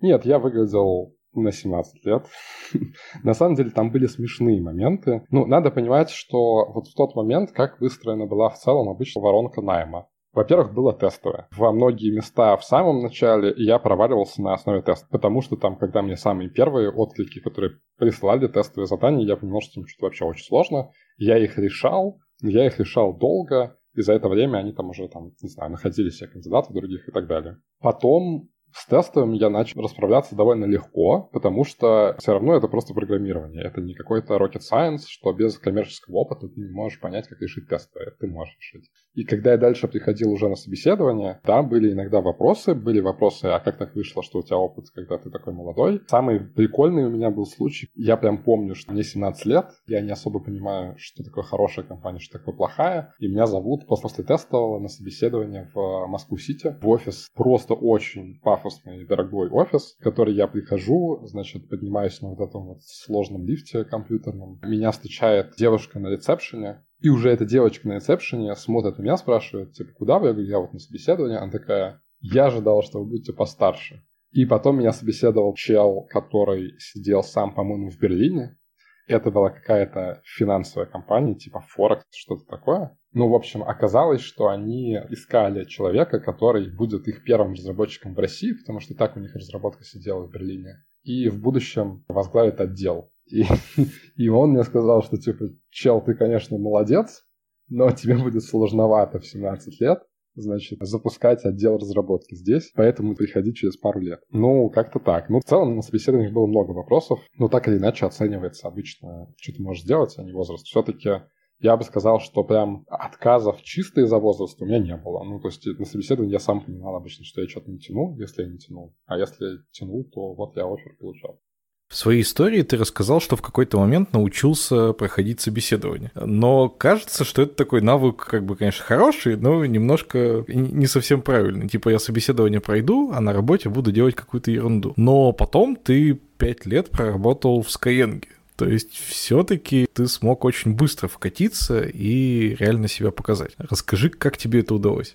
Нет, я выглядел на 17 лет. на самом деле там были смешные моменты. Ну, надо понимать, что вот в тот момент, как выстроена была в целом обычно воронка найма. Во-первых, было тестовое. Во многие места в самом начале я проваливался на основе теста, потому что там, когда мне самые первые отклики, которые присылали тестовые задания, я понимал, что им что-то вообще очень сложно. Я их решал, я их решал долго, и за это время они там уже, там, не знаю, находили себе кандидатов других и так далее. Потом с тестом я начал расправляться довольно легко, потому что все равно это просто программирование. Это не какой-то rocket science, что без коммерческого опыта ты не можешь понять, как решить тесты. Ты можешь решить. И когда я дальше приходил уже на собеседование, там были иногда вопросы. Были вопросы, а как так вышло, что у тебя опыт, когда ты такой молодой. Самый прикольный у меня был случай. Я прям помню, что мне 17 лет. Я не особо понимаю, что такое хорошая компания, что такое плохая. И меня зовут после тестового на собеседование в Москву-Сити в офис. Просто очень пах пафосный дорогой офис, в который я прихожу, значит, поднимаюсь на вот этом вот сложном лифте компьютерном. Меня встречает девушка на ресепшене, и уже эта девочка на ресепшене смотрит на меня, спрашивает, типа, куда вы? Я говорю, я вот на собеседование. Она такая, я ожидала, что вы будете постарше. И потом меня собеседовал чел, который сидел сам, по-моему, в Берлине. Это была какая-то финансовая компания, типа Форекс, что-то такое. Ну, в общем, оказалось, что они искали человека, который будет их первым разработчиком в России, потому что так у них разработка сидела в Берлине. И в будущем возглавит отдел. И, и он мне сказал, что типа, чел, ты, конечно, молодец, но тебе будет сложновато в 17 лет значит, запускать отдел разработки здесь, поэтому приходи через пару лет. Ну, как-то так. Ну, в целом на собеседованиях было много вопросов, но так или иначе оценивается обычно, что ты можешь сделать, а не возраст. Все-таки я бы сказал, что прям отказов чисто из-за возраста у меня не было. Ну, то есть на собеседовании я сам понимал обычно, что я что-то не тяну, если я не тянул. А если тянул, то вот я офер получал. В своей истории ты рассказал, что в какой-то момент научился проходить собеседование. Но кажется, что это такой навык, как бы, конечно, хороший, но немножко не совсем правильный. Типа я собеседование пройду, а на работе буду делать какую-то ерунду. Но потом ты пять лет проработал в Skyeng. То есть все-таки ты смог очень быстро вкатиться и реально себя показать. Расскажи, как тебе это удалось?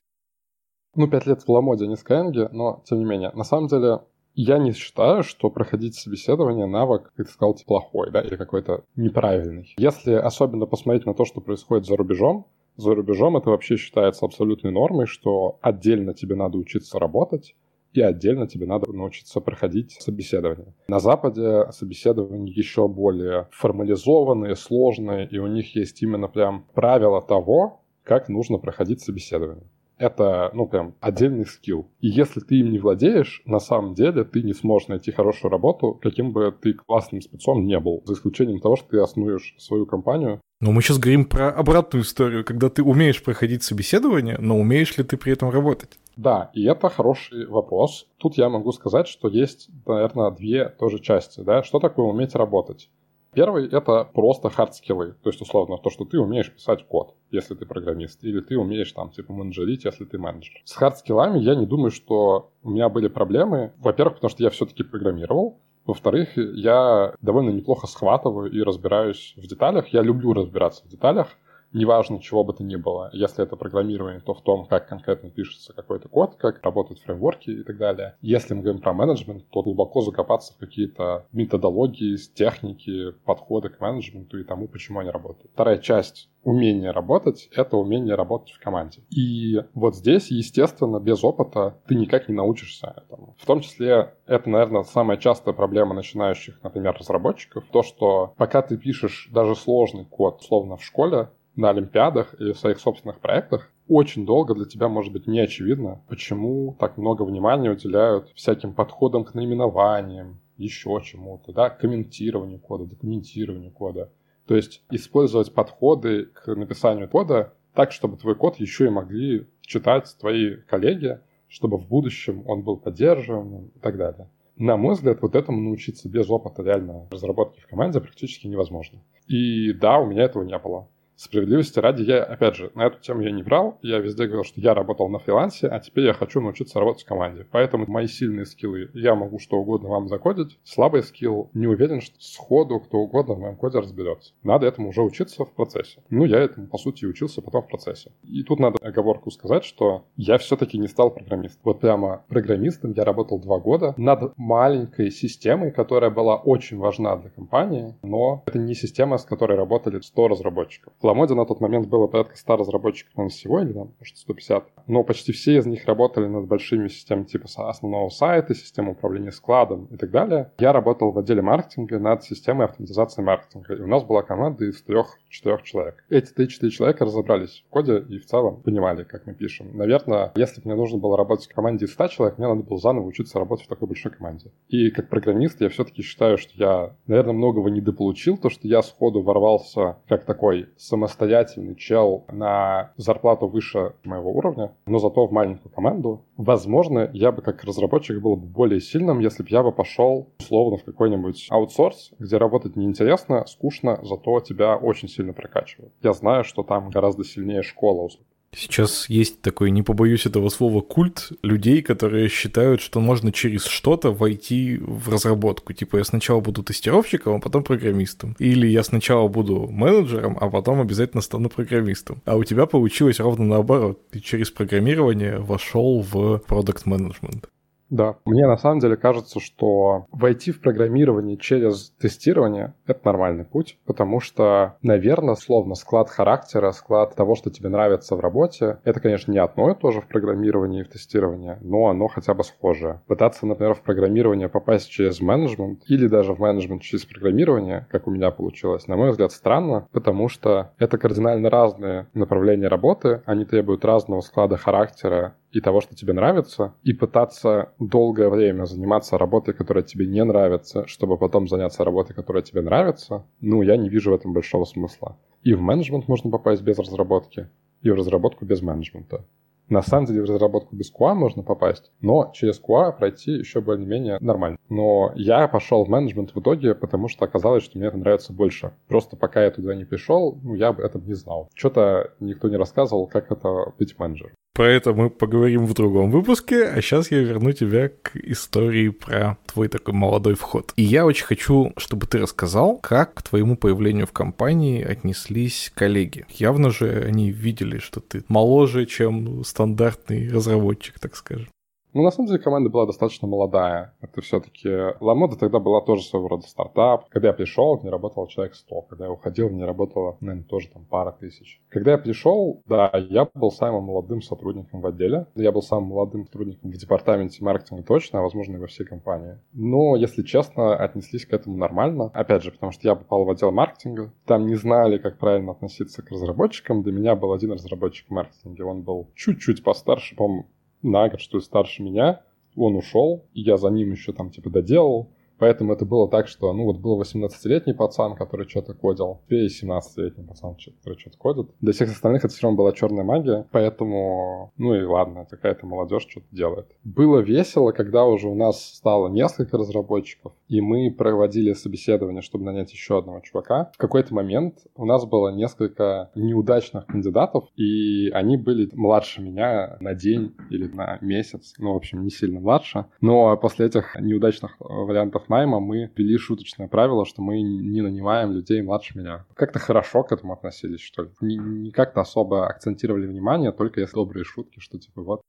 Ну, пять лет в Ламоде, не в Skyeng, но тем не менее. На самом деле, я не считаю, что проходить собеседование навык, как ты сказал, плохой, да, или какой-то неправильный. Если особенно посмотреть на то, что происходит за рубежом, за рубежом это вообще считается абсолютной нормой, что отдельно тебе надо учиться работать, и отдельно тебе надо научиться проходить собеседование. На Западе собеседования еще более формализованные, сложные, и у них есть именно прям правила того, как нужно проходить собеседование это, ну, прям отдельный скилл. И если ты им не владеешь, на самом деле ты не сможешь найти хорошую работу, каким бы ты классным спецом не был, за исключением того, что ты основуешь свою компанию. Но мы сейчас говорим про обратную историю, когда ты умеешь проходить собеседование, но умеешь ли ты при этом работать? Да, и это хороший вопрос. Тут я могу сказать, что есть, наверное, две тоже части. Да? Что такое уметь работать? Первый — это просто хардскиллы, то есть, условно, то, что ты умеешь писать код, если ты программист, или ты умеешь, там, типа, менеджерить, если ты менеджер. С хардскиллами я не думаю, что у меня были проблемы. Во-первых, потому что я все-таки программировал, во-вторых, я довольно неплохо схватываю и разбираюсь в деталях. Я люблю разбираться в деталях, неважно, чего бы то ни было. Если это программирование, то в том, как конкретно пишется какой-то код, как работают фреймворки и так далее. Если мы говорим про менеджмент, то глубоко закопаться в какие-то методологии, техники, подходы к менеджменту и тому, почему они работают. Вторая часть умение работать — это умение работать в команде. И вот здесь, естественно, без опыта ты никак не научишься этому. В том числе, это, наверное, самая частая проблема начинающих, например, разработчиков, то, что пока ты пишешь даже сложный код, словно в школе, на Олимпиадах или в своих собственных проектах, очень долго для тебя может быть не очевидно, почему так много внимания уделяют всяким подходам к наименованиям, еще чему-то, да, комментированию кода, документированию кода. То есть использовать подходы к написанию кода так, чтобы твой код еще и могли читать твои коллеги, чтобы в будущем он был поддерживаем и так далее. На мой взгляд, вот этому научиться без опыта реально разработки в команде практически невозможно. И да, у меня этого не было. Справедливости ради, я, опять же, на эту тему я не врал. Я везде говорил, что я работал на фрилансе, а теперь я хочу научиться работать в команде. Поэтому мои сильные скиллы, я могу что угодно вам закодить. Слабый скилл, не уверен, что сходу кто угодно в моем коде разберется. Надо этому уже учиться в процессе. Ну, я этому, по сути, учился потом в процессе. И тут надо оговорку сказать, что я все-таки не стал программистом. Вот прямо программистом я работал два года над маленькой системой, которая была очень важна для компании, но это не система, с которой работали 100 разработчиков. Ламоде на тот момент было порядка 100 разработчиков, наверное, всего, или там, может, 150. Но почти все из них работали над большими системами типа основного сайта, системы управления складом и так далее. Я работал в отделе маркетинга над системой автоматизации маркетинга. И у нас была команда из трех-четырех человек. Эти три-четыре человека разобрались в коде и в целом понимали, как мы пишем. Наверное, если бы мне нужно было работать в команде из 100 человек, мне надо было заново учиться работать в такой большой команде. И как программист я все-таки считаю, что я, наверное, многого недополучил, то, что я сходу ворвался как такой самостоятельный чел на зарплату выше моего уровня, но зато в маленькую команду. Возможно, я бы как разработчик был бы более сильным, если бы я бы пошел условно в какой-нибудь аутсорс, где работать неинтересно, скучно, зато тебя очень сильно прокачивают. Я знаю, что там гораздо сильнее школа Сейчас есть такой, не побоюсь этого слова, культ людей, которые считают, что можно через что-то войти в разработку. Типа я сначала буду тестировщиком, а потом программистом. Или я сначала буду менеджером, а потом обязательно стану программистом. А у тебя получилось ровно наоборот. Ты через программирование вошел в продукт менеджмент. Да, мне на самом деле кажется, что войти в программирование через тестирование — это нормальный путь, потому что, наверное, словно склад характера, склад того, что тебе нравится в работе, это, конечно, не одно и то же в программировании и в тестировании, но оно хотя бы схожее. Пытаться, например, в программирование попасть через менеджмент или даже в менеджмент через программирование, как у меня получилось, на мой взгляд, странно, потому что это кардинально разные направления работы, они требуют разного склада характера и того, что тебе нравится, и пытаться долгое время заниматься работой, которая тебе не нравится, чтобы потом заняться работой, которая тебе нравится, ну, я не вижу в этом большого смысла. И в менеджмент можно попасть без разработки, и в разработку без менеджмента. На самом деле в разработку без QA можно попасть, но через QA пройти еще более-менее нормально. Но я пошел в менеджмент в итоге, потому что оказалось, что мне это нравится больше. Просто пока я туда не пришел, ну, я бы это не знал. Что-то никто не рассказывал, как это быть менеджером. Про это мы поговорим в другом выпуске, а сейчас я верну тебя к истории про твой такой молодой вход. И я очень хочу, чтобы ты рассказал, как к твоему появлению в компании отнеслись коллеги. Явно же они видели, что ты моложе, чем стандартный разработчик, так скажем. Ну, на самом деле, команда была достаточно молодая. Это все-таки... Ламода тогда была тоже своего рода стартап. Когда я пришел, в ней работало человек 100. Когда я уходил, в ней работало, наверное, тоже там пара тысяч. Когда я пришел, да, я был самым молодым сотрудником в отделе. Я был самым молодым сотрудником в департаменте маркетинга точно, а возможно и во всей компании. Но, если честно, отнеслись к этому нормально. Опять же, потому что я попал в отдел маркетинга. Там не знали, как правильно относиться к разработчикам. Для меня был один разработчик в маркетинге. Он был чуть-чуть постарше, по-моему, на год, что ли, старше меня. Он ушел, и я за ним еще там типа доделал. Поэтому это было так, что, ну, вот был 18-летний пацан, который что-то кодил, и 17-летний пацан, который что-то кодит. Для всех остальных это все равно была черная магия, поэтому, ну и ладно, какая-то молодежь что-то делает. Было весело, когда уже у нас стало несколько разработчиков, и мы проводили собеседование, чтобы нанять еще одного чувака. В какой-то момент у нас было несколько неудачных кандидатов, и они были младше меня на день или на месяц, ну, в общем, не сильно младше. Но после этих неудачных вариантов найма мы ввели шуточное правило, что мы не нанимаем людей младше меня. Как-то хорошо к этому относились, что ли. Не, не как-то особо акцентировали внимание, только если добрые шутки, что типа вот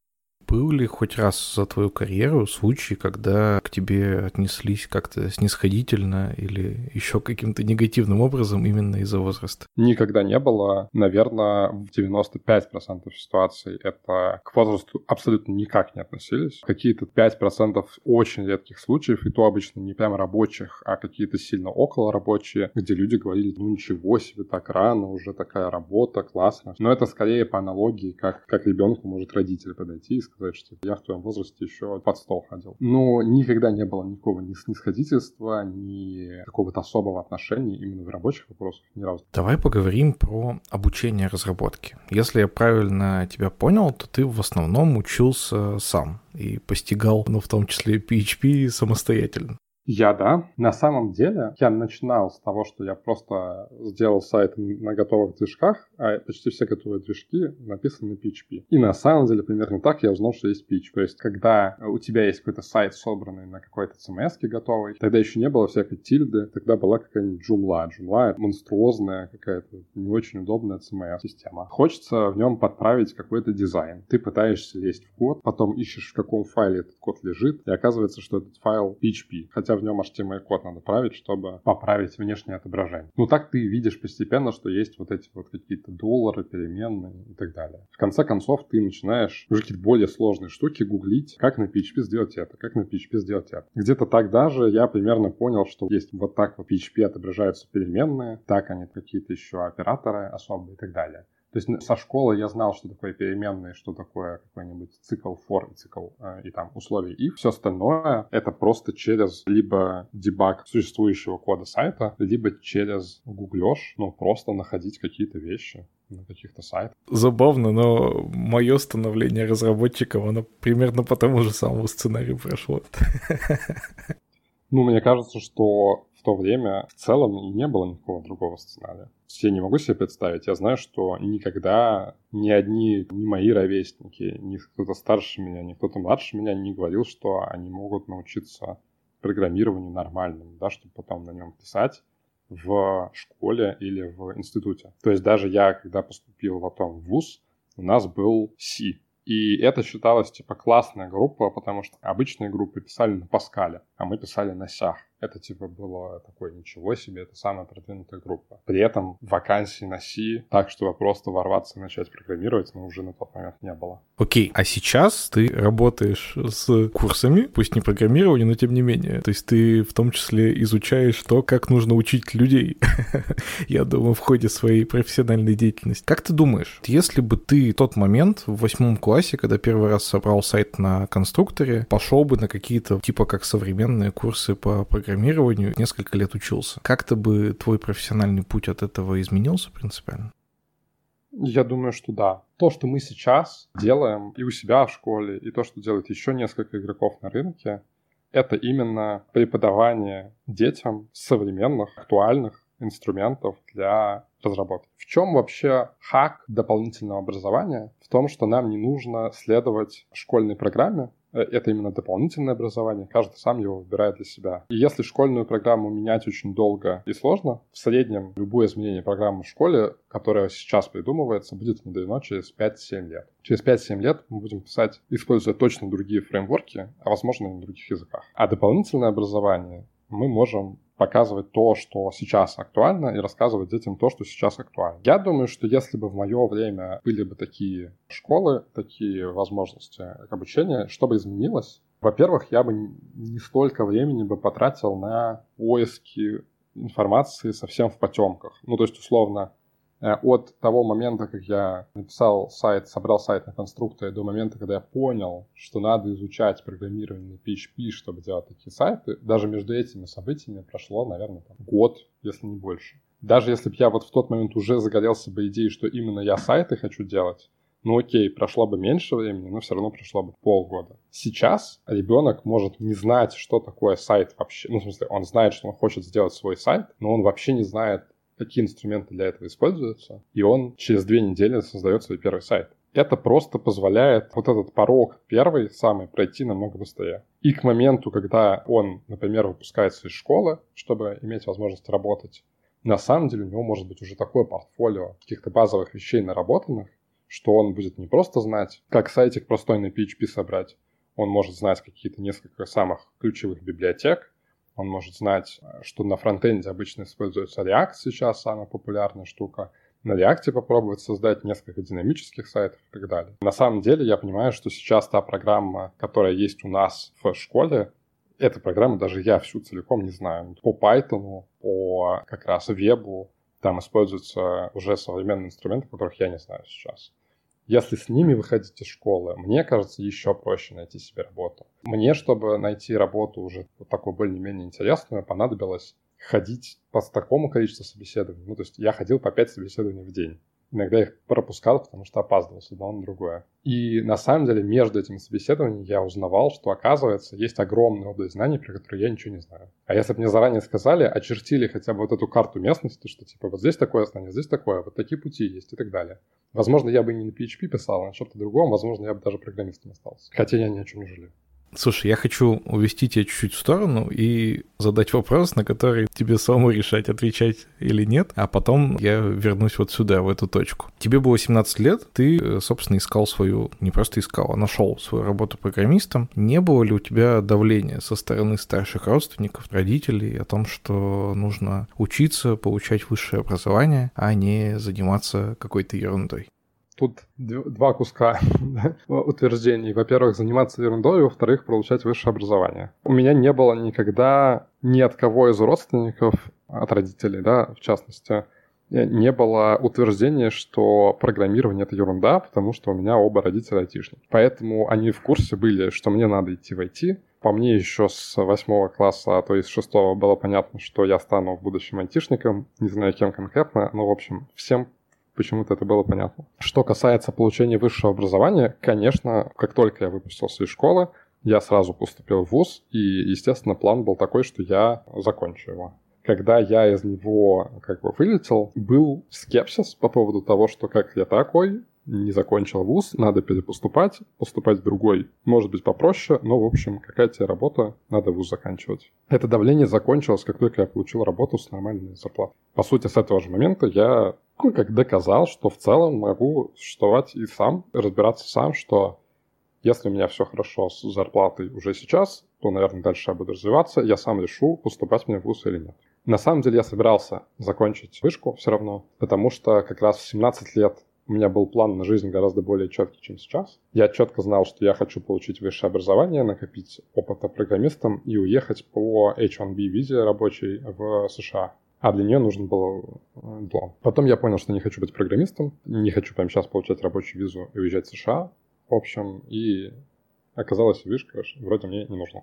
был ли хоть раз за твою карьеру случай, когда к тебе отнеслись как-то снисходительно или еще каким-то негативным образом именно из-за возраста? Никогда не было. Наверное, в 95% ситуаций это к возрасту абсолютно никак не относились. Какие-то 5% очень редких случаев, и то обычно не прям рабочих, а какие-то сильно около рабочие, где люди говорили, ну ничего себе, так рано, уже такая работа, классно. Но это скорее по аналогии, как, как ребенку может родитель подойти и сказать, сказать, что я в твоем возрасте еще под стол ходил. Но никогда не было никакого ни снисходительства, ни какого-то особого отношения именно в рабочих вопросах ни разу. Давай поговорим про обучение разработки. Если я правильно тебя понял, то ты в основном учился сам и постигал, ну, в том числе PHP самостоятельно. Я, да. На самом деле, я начинал с того, что я просто сделал сайт на готовых движках, а почти все готовые движки написаны на PHP. И на самом деле, примерно так я узнал, что есть PHP. То есть, когда у тебя есть какой-то сайт, собранный на какой-то CMS готовый, тогда еще не было всякой тильды, тогда была какая-нибудь Joomla. Joomla — монструозная какая-то не очень удобная CMS-система. Хочется в нем подправить какой-то дизайн. Ты пытаешься лезть в код, потом ищешь, в каком файле этот код лежит, и оказывается, что этот файл PHP. Хотя в нем HTML-код надо править, чтобы поправить внешнее отображение. Ну так ты видишь постепенно, что есть вот эти вот какие-то доллары, переменные и так далее. В конце концов, ты начинаешь уже какие-то более сложные штуки гуглить, как на PHP сделать это, как на PHP сделать это. Где-то тогда же я примерно понял, что есть вот так в PHP отображаются переменные, так они какие-то еще операторы особые и так далее. То есть со школы я знал, что такое переменные, что такое какой-нибудь цикл for и цикл э, и там условия и Все остальное это просто через либо дебаг существующего кода сайта, либо через гуглеж, ну просто находить какие-то вещи на каких-то сайтах. Забавно, но мое становление разработчиком, оно примерно по тому же самому сценарию прошло. Ну, мне кажется, что то время в целом не было никакого другого сценария. Я не могу себе представить. Я знаю, что никогда ни одни, ни мои ровесники, ни кто-то старше меня, ни кто-то младше меня не говорил, что они могут научиться программированию нормальному, да, чтобы потом на нем писать в школе или в институте. То есть даже я, когда поступил потом в ВУЗ, у нас был C. И это считалось типа классная группа, потому что обычные группы писали на Паскале, а мы писали на Сях. Это типа было такое ничего себе, это самая продвинутая группа. При этом вакансий на C, так, чтобы просто ворваться и начать программировать, ну, уже на тот момент не было. Окей, а сейчас ты работаешь с курсами, пусть не программирование, но тем не менее. То есть ты в том числе изучаешь то, как нужно учить людей, я думаю, в ходе своей профессиональной деятельности. Как ты думаешь, если бы ты тот момент в восьмом классе, когда первый раз собрал сайт на конструкторе, пошел бы на какие-то типа как современные курсы по программированию, программированию несколько лет учился. Как-то бы твой профессиональный путь от этого изменился принципиально? Я думаю, что да. То, что мы сейчас делаем и у себя в школе, и то, что делают еще несколько игроков на рынке, это именно преподавание детям современных, актуальных инструментов для разработки. В чем вообще хак дополнительного образования? В том, что нам не нужно следовать школьной программе, это именно дополнительное образование, каждый сам его выбирает для себя. И если школьную программу менять очень долго и сложно, в среднем любое изменение программы в школе, которое сейчас придумывается, будет внедрено через 5-7 лет. Через 5-7 лет мы будем писать, используя точно другие фреймворки, а возможно и на других языках. А дополнительное образование мы можем показывать то, что сейчас актуально, и рассказывать детям то, что сейчас актуально. Я думаю, что если бы в мое время были бы такие школы, такие возможности обучения, что бы изменилось? Во-первых, я бы не столько времени бы потратил на поиски информации совсем в потемках. Ну, то есть, условно, от того момента, как я написал сайт, собрал сайт на конструкторе, до момента, когда я понял, что надо изучать программирование на PHP, чтобы делать такие сайты, даже между этими событиями прошло, наверное, там, год, если не больше. Даже если бы я вот в тот момент уже загорелся бы идеей, что именно я сайты хочу делать, ну окей, прошло бы меньше времени, но все равно прошло бы полгода. Сейчас ребенок может не знать, что такое сайт вообще. Ну, в смысле, он знает, что он хочет сделать свой сайт, но он вообще не знает, какие инструменты для этого используются, и он через две недели создает свой первый сайт. Это просто позволяет вот этот порог первый, самый, пройти намного быстрее. И к моменту, когда он, например, выпускается из школы, чтобы иметь возможность работать, на самом деле у него может быть уже такое портфолио каких-то базовых вещей наработанных, что он будет не просто знать, как сайтик простой на PHP собрать, он может знать какие-то несколько самых ключевых библиотек, он может знать, что на фронтенде обычно используется React сейчас, самая популярная штука. На React попробовать создать несколько динамических сайтов и так далее. На самом деле я понимаю, что сейчас та программа, которая есть у нас в школе, эта программа даже я всю целиком не знаю. По Python, по как раз вебу, там используются уже современные инструменты, которых я не знаю сейчас. Если с ними выходить из школы, мне кажется, еще проще найти себе работу. Мне, чтобы найти работу уже вот такую более-менее интересную, понадобилось ходить по такому количеству собеседований. Ну, то есть я ходил по 5 собеседований в день. Иногда их пропускал, потому что опаздывал с одного на другое. И на самом деле между этими собеседованиями я узнавал, что оказывается есть огромная область знаний, про которую я ничего не знаю. А если бы мне заранее сказали, очертили хотя бы вот эту карту местности, что типа вот здесь такое знание, здесь такое, вот такие пути есть и так далее. Возможно, я бы не на PHP писал, а на чем-то другом, возможно, я бы даже программистом остался. Хотя я ни о чем не жалею. Слушай, я хочу увести тебя чуть-чуть в сторону и задать вопрос, на который тебе самому решать, отвечать или нет, а потом я вернусь вот сюда, в эту точку. Тебе было 17 лет, ты, собственно, искал свою, не просто искал, а нашел свою работу программистом. Не было ли у тебя давления со стороны старших родственников, родителей о том, что нужно учиться, получать высшее образование, а не заниматься какой-то ерундой? Тут два куска утверждений. Во-первых, заниматься ерундой, во-вторых, получать высшее образование. У меня не было никогда ни от кого из родственников, от родителей, да, в частности, не было утверждения, что программирование это ерунда, потому что у меня оба родителя айтишники. Поэтому они в курсе были, что мне надо идти в IT. По мне еще с восьмого класса, а то и с шестого было понятно, что я стану в будущем айтишником. Не знаю, кем конкретно, но, в общем, всем почему-то это было понятно. Что касается получения высшего образования, конечно, как только я выпустился из школы, я сразу поступил в ВУЗ, и, естественно, план был такой, что я закончу его. когда я из него как бы вылетел, был скепсис по поводу того, что как я такой, не закончил вуз, надо перепоступать, поступать в другой. Может быть попроще, но, в общем, какая тебе работа, надо вуз заканчивать. Это давление закончилось, как только я получил работу с нормальной зарплатой. По сути, с этого же момента я ну, как доказал, что в целом могу существовать и сам, разбираться сам, что если у меня все хорошо с зарплатой уже сейчас, то, наверное, дальше я буду развиваться, я сам решу, поступать мне в ВУЗ или нет. На самом деле я собирался закончить вышку все равно, потому что как раз в 17 лет у меня был план на жизнь гораздо более четкий, чем сейчас. Я четко знал, что я хочу получить высшее образование, накопить опыта программистом и уехать по H1B визе рабочей в США. А для нее нужен был э, диплом. Потом я понял, что не хочу быть программистом, не хочу прямо сейчас получать рабочую визу и уезжать в США. В общем, и оказалось, вышка вроде мне не нужна.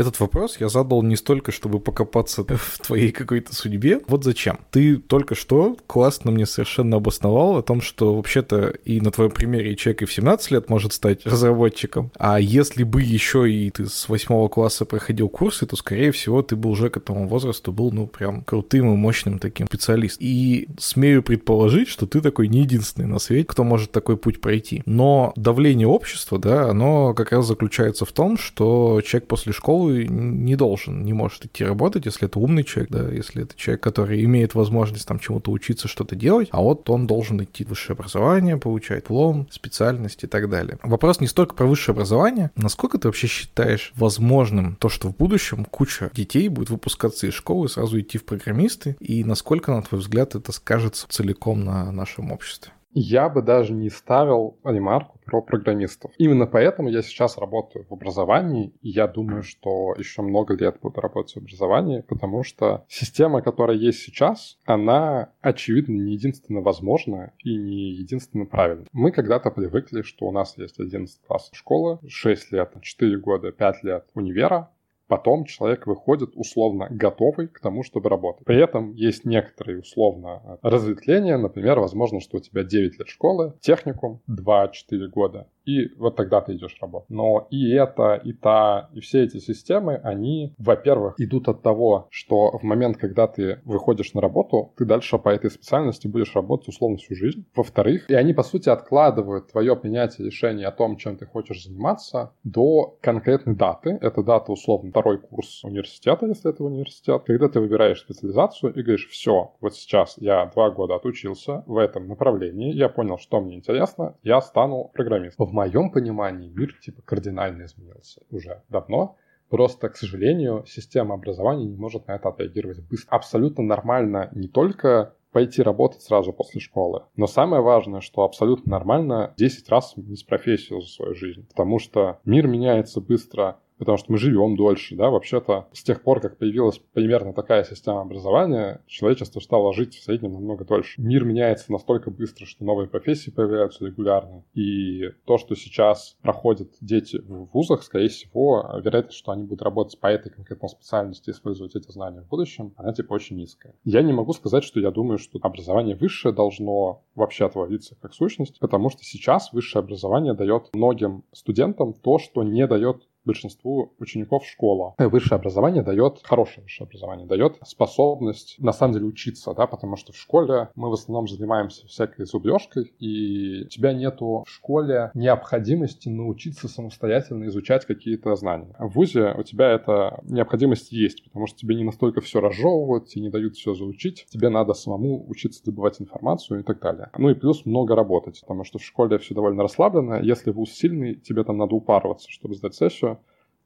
Этот вопрос я задал не столько, чтобы покопаться в твоей какой-то судьбе. Вот зачем. Ты только что классно мне совершенно обосновал о том, что вообще-то и на твоем примере человек и в 17 лет может стать разработчиком. А если бы еще и ты с 8 класса проходил курсы, то, скорее всего, ты бы уже к этому возрасту был, ну, прям крутым и мощным таким специалистом. И смею предположить, что ты такой не единственный на свете, кто может такой путь пройти. Но давление общества, да, оно как раз заключается в том, что человек после школы не должен, не может идти работать, если это умный человек, да, если это человек, который имеет возможность там чему-то учиться, что-то делать, а вот он должен идти в высшее образование, получать лом, специальность и так далее. Вопрос не столько про высшее образование, насколько ты вообще считаешь возможным то, что в будущем куча детей будет выпускаться из школы сразу идти в программисты, и насколько, на твой взгляд, это скажется целиком на нашем обществе? Я бы даже не ставил ремарку про программистов. Именно поэтому я сейчас работаю в образовании, и я думаю, что еще много лет буду работать в образовании, потому что система, которая есть сейчас, она, очевидно, не единственно возможная и не единственно правильная. Мы когда-то привыкли, что у нас есть 11 класс школы, 6 лет, 4 года, 5 лет универа, потом человек выходит условно готовый к тому, чтобы работать. При этом есть некоторые условно разветвления, например, возможно, что у тебя 9 лет школы, техникум 2-4 года, и вот тогда ты идешь работать. Но и это, и та, и все эти системы, они, во-первых, идут от того, что в момент, когда ты выходишь на работу, ты дальше по этой специальности будешь работать условно всю жизнь. Во-вторых, и они, по сути, откладывают твое принятие решения о том, чем ты хочешь заниматься, до конкретной даты. Это дата, условно, второй курс университета, если это университет, когда ты выбираешь специализацию и говоришь, все, вот сейчас я два года отучился в этом направлении, я понял, что мне интересно, я стану программистом. Моем понимании мир типа кардинально изменился уже давно. Просто, к сожалению, система образования не может на это отреагировать быстро. Абсолютно нормально не только пойти работать сразу после школы. Но самое важное, что абсолютно нормально 10 раз сменить профессию за свою жизнь. Потому что мир меняется быстро, потому что мы живем дольше, да, вообще-то с тех пор, как появилась примерно такая система образования, человечество стало жить в среднем намного дольше. Мир меняется настолько быстро, что новые профессии появляются регулярно, и то, что сейчас проходят дети в вузах, скорее всего, вероятность, что они будут работать по этой конкретной специальности и использовать эти знания в будущем, она типа очень низкая. Я не могу сказать, что я думаю, что образование высшее должно вообще отвалиться как сущность, потому что сейчас высшее образование дает многим студентам то, что не дает большинству учеников школа. Э, высшее образование дает, хорошее высшее образование дает способность на самом деле учиться, да, потому что в школе мы в основном занимаемся всякой зубрежкой, и у тебя нету в школе необходимости научиться самостоятельно изучать какие-то знания. В ВУЗе у тебя эта необходимость есть, потому что тебе не настолько все разжевывают, тебе не дают все заучить, тебе надо самому учиться добывать информацию и так далее. Ну и плюс много работать, потому что в школе все довольно расслаблено, если ВУЗ сильный, тебе там надо упарываться, чтобы сдать сессию,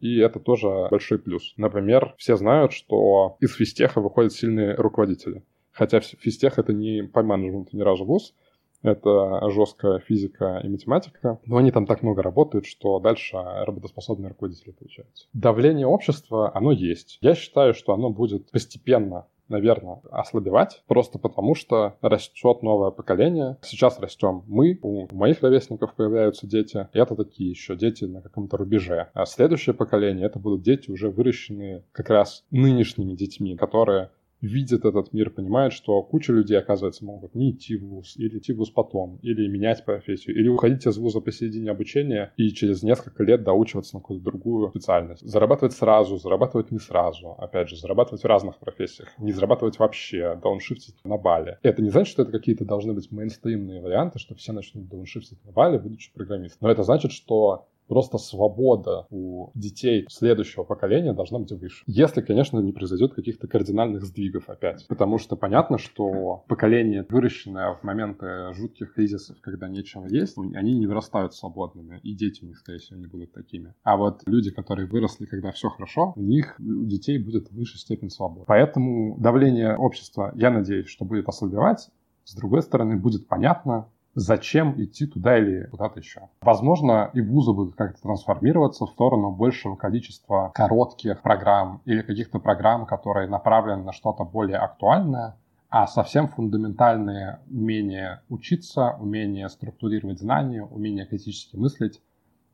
и это тоже большой плюс. Например, все знают, что из физтеха выходят сильные руководители. Хотя физтех — это не по менеджменту ни разу вуз, это жесткая физика и математика, но они там так много работают, что дальше работоспособные руководители получаются. Давление общества, оно есть. Я считаю, что оно будет постепенно наверное, ослабевать, просто потому что растет новое поколение. Сейчас растем мы, у моих ровесников появляются дети, и это такие еще дети на каком-то рубеже. А следующее поколение — это будут дети, уже выращенные как раз нынешними детьми, которые видит этот мир, понимает, что куча людей, оказывается, могут не идти в ВУЗ, или идти в ВУЗ потом, или менять профессию, или уходить из ВУЗа посередине обучения и через несколько лет доучиваться на какую-то другую специальность. Зарабатывать сразу, зарабатывать не сразу. Опять же, зарабатывать в разных профессиях. Не зарабатывать вообще, дауншифтить на бале. Это не значит, что это какие-то должны быть мейнстримные варианты, что все начнут дауншифтить на бале, будучи программистом. Но это значит, что Просто свобода у детей следующего поколения должна быть выше. Если, конечно, не произойдет каких-то кардинальных сдвигов опять. Потому что понятно, что поколение, выращенное в моменты жутких кризисов, когда нечего есть, они не вырастают свободными. И дети у них, скорее всего, не будут такими. А вот люди, которые выросли, когда все хорошо, у них, у детей будет выше степень свободы. Поэтому давление общества, я надеюсь, что будет ослабевать. С другой стороны, будет понятно, зачем идти туда или куда-то еще. Возможно, и вузы будут как-то трансформироваться в сторону большего количества коротких программ или каких-то программ, которые направлены на что-то более актуальное, а совсем фундаментальные умения учиться, умение структурировать знания, умение критически мыслить,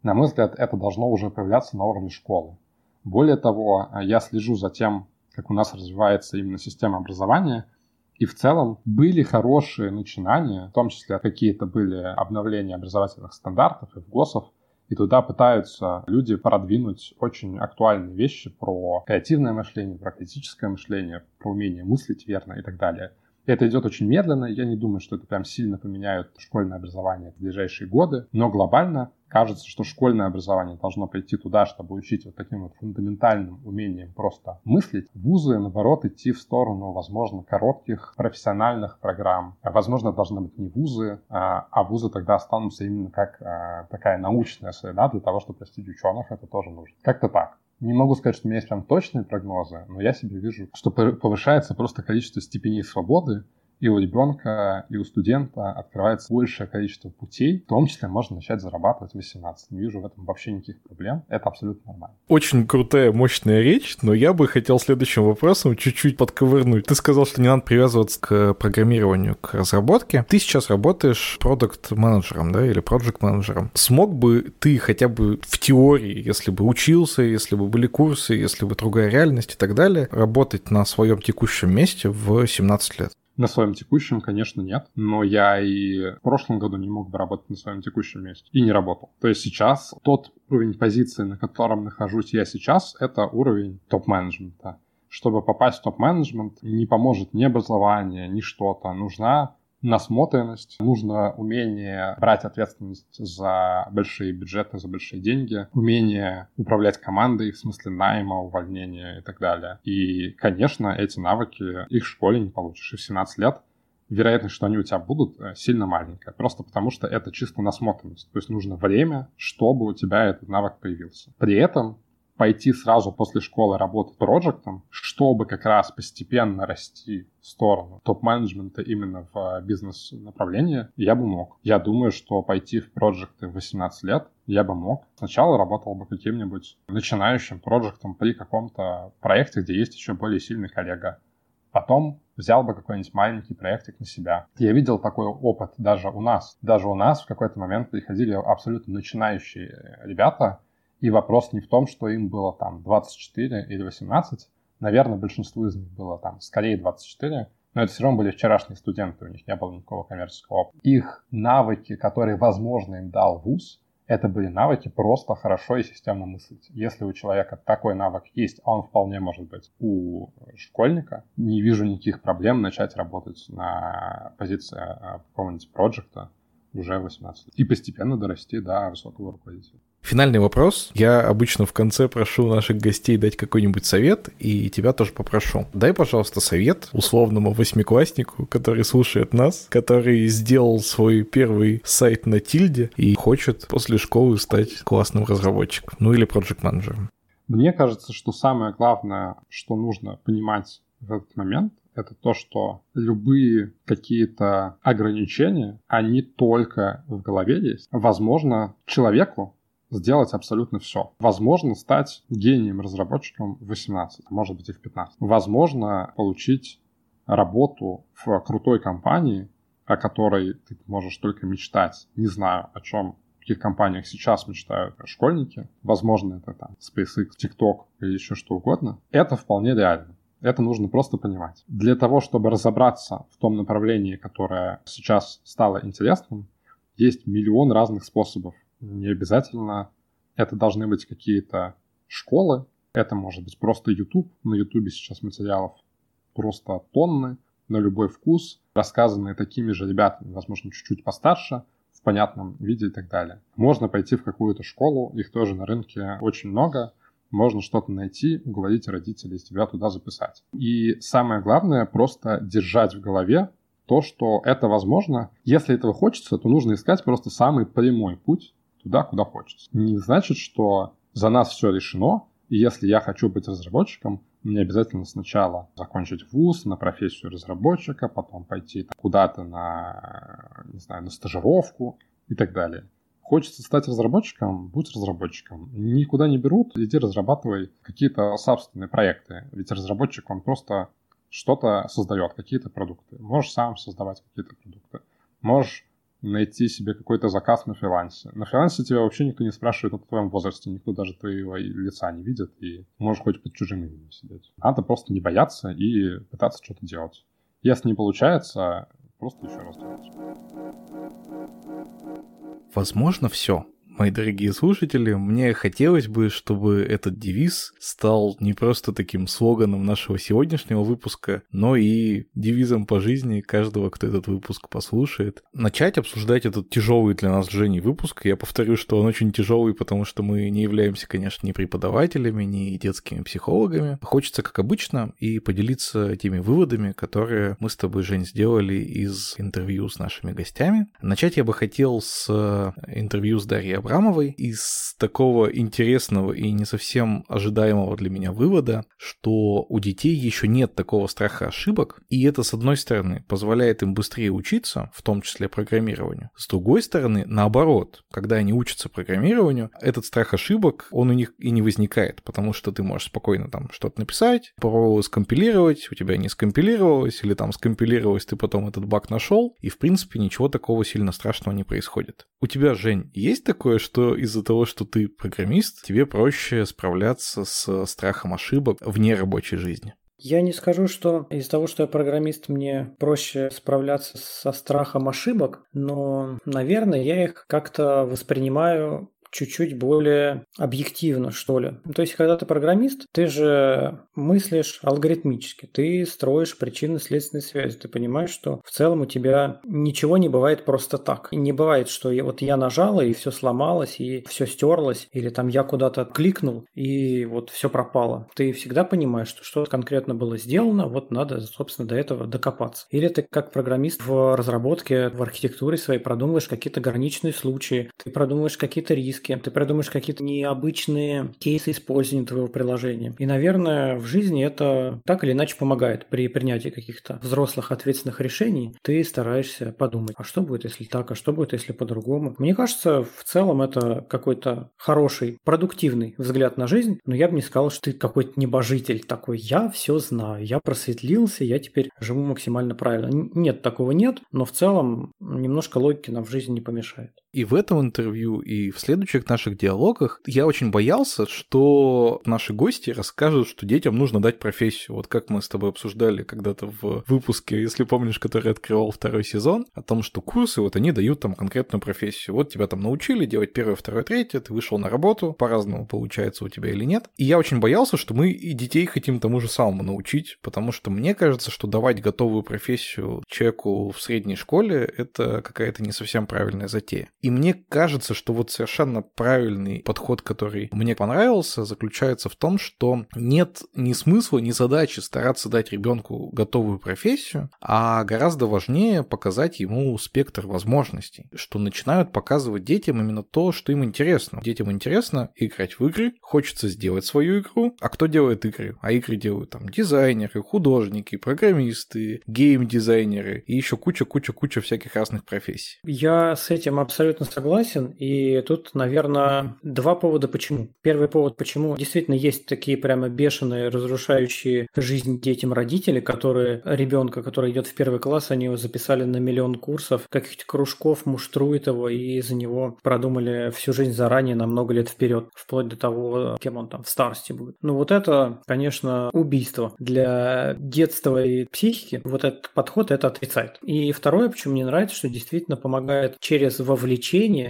на мой взгляд, это должно уже появляться на уровне школы. Более того, я слежу за тем, как у нас развивается именно система образования – и в целом были хорошие начинания, в том числе какие-то были обновления образовательных стандартов и в ГОСов, и туда пытаются люди продвинуть очень актуальные вещи про креативное мышление, про критическое мышление, про умение мыслить верно и так далее. Это идет очень медленно, я не думаю, что это прям сильно поменяет школьное образование в ближайшие годы, но глобально кажется, что школьное образование должно пойти туда, чтобы учить вот таким вот фундаментальным умением просто мыслить. Вузы, наоборот, идти в сторону, возможно, коротких профессиональных программ. Возможно, должны быть не вузы, а, а вузы тогда останутся именно как а, такая научная среда для того, чтобы простить ученых, это тоже нужно. Как-то так. Не могу сказать, что у меня есть прям точные прогнозы, но я себе вижу, что повышается просто количество степеней свободы, и у ребенка, и у студента открывается большее количество путей, в том числе можно начать зарабатывать в 18. Не вижу в этом вообще никаких проблем. Это абсолютно нормально. Очень крутая, мощная речь, но я бы хотел следующим вопросом чуть-чуть подковырнуть. Ты сказал, что не надо привязываться к программированию, к разработке. Ты сейчас работаешь продукт-менеджером, да, или проект-менеджером. Смог бы ты хотя бы в теории, если бы учился, если бы были курсы, если бы другая реальность и так далее, работать на своем текущем месте в 17 лет? На своем текущем, конечно, нет. Но я и в прошлом году не мог бы работать на своем текущем месте. И не работал. То есть сейчас тот уровень позиции, на котором нахожусь я сейчас, это уровень топ-менеджмента. Чтобы попасть в топ-менеджмент, не поможет ни образование, ни что-то. Нужна насмотренность, нужно умение брать ответственность за большие бюджеты, за большие деньги, умение управлять командой в смысле найма, увольнения и так далее. И, конечно, эти навыки их в школе не получишь. И в 17 лет вероятность, что они у тебя будут, э, сильно маленькая. Просто потому, что это чисто насмотренность. То есть нужно время, чтобы у тебя этот навык появился. При этом пойти сразу после школы работать проектом, чтобы как раз постепенно расти в сторону топ-менеджмента именно в бизнес-направлении, я бы мог. Я думаю, что пойти в проекты в 18 лет я бы мог. Сначала работал бы каким-нибудь начинающим проектом при каком-то проекте, где есть еще более сильный коллега. Потом взял бы какой-нибудь маленький проектик на себя. Я видел такой опыт даже у нас. Даже у нас в какой-то момент приходили абсолютно начинающие ребята, и вопрос не в том, что им было там 24 или 18. Наверное, большинству из них было там скорее 24. Но это все равно были вчерашние студенты, у них не было никакого коммерческого опыта. Их навыки, которые, возможно, им дал вуз, это были навыки просто хорошо и системно мыслить. Если у человека такой навык есть, а он вполне может быть у школьника, не вижу никаких проблем начать работать на позиции а, какого-нибудь проекта уже 18 лет. И постепенно дорасти до высокого руководителя. Финальный вопрос. Я обычно в конце прошу наших гостей дать какой-нибудь совет, и тебя тоже попрошу. Дай, пожалуйста, совет условному восьмикласснику, который слушает нас, который сделал свой первый сайт на тильде и хочет после школы стать классным разработчиком, ну или проект-менеджером. Мне кажется, что самое главное, что нужно понимать в этот момент, это то, что любые какие-то ограничения, они только в голове есть. Возможно, человеку сделать абсолютно все. Возможно, стать гением-разработчиком в 18, а может быть и в 15. Возможно, получить работу в крутой компании, о которой ты можешь только мечтать. Не знаю, о чем в каких компаниях сейчас мечтают школьники. Возможно, это там SpaceX, TikTok или еще что угодно. Это вполне реально. Это нужно просто понимать. Для того, чтобы разобраться в том направлении, которое сейчас стало интересным, есть миллион разных способов. Не обязательно это должны быть какие-то школы, это может быть просто YouTube. На YouTube сейчас материалов просто тонны, на любой вкус, рассказанные такими же ребятами, возможно, чуть-чуть постарше, в понятном виде и так далее. Можно пойти в какую-то школу, их тоже на рынке очень много, можно что-то найти, уговорить родителей тебя туда записать. И самое главное, просто держать в голове то, что это возможно. Если этого хочется, то нужно искать просто самый прямой путь туда, куда хочется. Не значит, что за нас все решено, и если я хочу быть разработчиком, мне обязательно сначала закончить вуз на профессию разработчика, потом пойти куда-то на, не знаю, на стажировку и так далее. Хочется стать разработчиком, будь разработчиком. Никуда не берут, иди разрабатывай какие-то собственные проекты. Ведь разработчик, он просто что-то создает, какие-то продукты. Можешь сам создавать какие-то продукты. Можешь найти себе какой-то заказ на фрилансе. На фрилансе тебя вообще никто не спрашивает о твоем возрасте, никто даже твоего лица не видит, и можешь хоть под чужим именем сидеть. Надо просто не бояться и пытаться что-то делать. Если не получается, просто еще раз делать. Возможно, все мои дорогие слушатели, мне хотелось бы, чтобы этот девиз стал не просто таким слоганом нашего сегодняшнего выпуска, но и девизом по жизни каждого, кто этот выпуск послушает. Начать обсуждать этот тяжелый для нас с Женей выпуск. Я повторю, что он очень тяжелый, потому что мы не являемся, конечно, ни преподавателями, ни детскими психологами. Хочется, как обычно, и поделиться теми выводами, которые мы с тобой, Жень, сделали из интервью с нашими гостями. Начать я бы хотел с интервью с Дарьей Абрамовой из такого интересного и не совсем ожидаемого для меня вывода, что у детей еще нет такого страха ошибок, и это, с одной стороны, позволяет им быстрее учиться, в том числе программированию. С другой стороны, наоборот, когда они учатся программированию, этот страх ошибок, он у них и не возникает, потому что ты можешь спокойно там что-то написать, попробовал скомпилировать, у тебя не скомпилировалось, или там скомпилировалось, ты потом этот баг нашел, и в принципе ничего такого сильно страшного не происходит. У тебя, Жень, есть такое, что из-за того, что ты программист, тебе проще справляться с страхом ошибок вне рабочей жизни? Я не скажу, что из-за того, что я программист, мне проще справляться со страхом ошибок, но, наверное, я их как-то воспринимаю чуть-чуть более объективно, что ли. То есть, когда ты программист, ты же мыслишь алгоритмически, ты строишь причинно-следственные связи, ты понимаешь, что в целом у тебя ничего не бывает просто так. Не бывает, что я, вот я нажала, и все сломалось, и все стерлось, или там я куда-то кликнул, и вот все пропало. Ты всегда понимаешь, что что-то конкретно было сделано, вот надо, собственно, до этого докопаться. Или ты как программист в разработке, в архитектуре своей продумываешь какие-то граничные случаи, ты продумываешь какие-то риски, риски, ты придумаешь какие-то необычные кейсы использования твоего приложения. И, наверное, в жизни это так или иначе помогает при принятии каких-то взрослых ответственных решений. Ты стараешься подумать, а что будет, если так, а что будет, если по-другому. Мне кажется, в целом это какой-то хороший, продуктивный взгляд на жизнь, но я бы не сказал, что ты какой-то небожитель такой, я все знаю, я просветлился, я теперь живу максимально правильно. Нет, такого нет, но в целом немножко логики нам в жизни не помешает. И в этом интервью, и в следующих наших диалогах я очень боялся, что наши гости расскажут, что детям нужно дать профессию. Вот как мы с тобой обсуждали когда-то в выпуске, если помнишь, который открывал второй сезон, о том, что курсы, вот они дают там конкретную профессию. Вот тебя там научили делать первое, второе, третье, ты вышел на работу, по-разному получается у тебя или нет. И я очень боялся, что мы и детей хотим тому же самому научить, потому что мне кажется, что давать готовую профессию человеку в средней школе — это какая-то не совсем правильная затея. И мне кажется, что вот совершенно правильный подход, который мне понравился, заключается в том, что нет ни смысла, ни задачи стараться дать ребенку готовую профессию, а гораздо важнее показать ему спектр возможностей, что начинают показывать детям именно то, что им интересно. Детям интересно играть в игры, хочется сделать свою игру, а кто делает игры? А игры делают там дизайнеры, художники, программисты, гейм-дизайнеры и еще куча-куча-куча всяких разных профессий. Я с этим абсолютно абсолютно согласен. И тут, наверное, два повода почему. Первый повод, почему действительно есть такие прямо бешеные, разрушающие жизнь детям родители, которые ребенка, который идет в первый класс, они его записали на миллион курсов, каких-то кружков, муштруют его и за него продумали всю жизнь заранее на много лет вперед, вплоть до того, кем он там в старости будет. Ну вот это, конечно, убийство для детства и психики. Вот этот подход это отрицает. И второе, почему мне нравится, что действительно помогает через вовлечение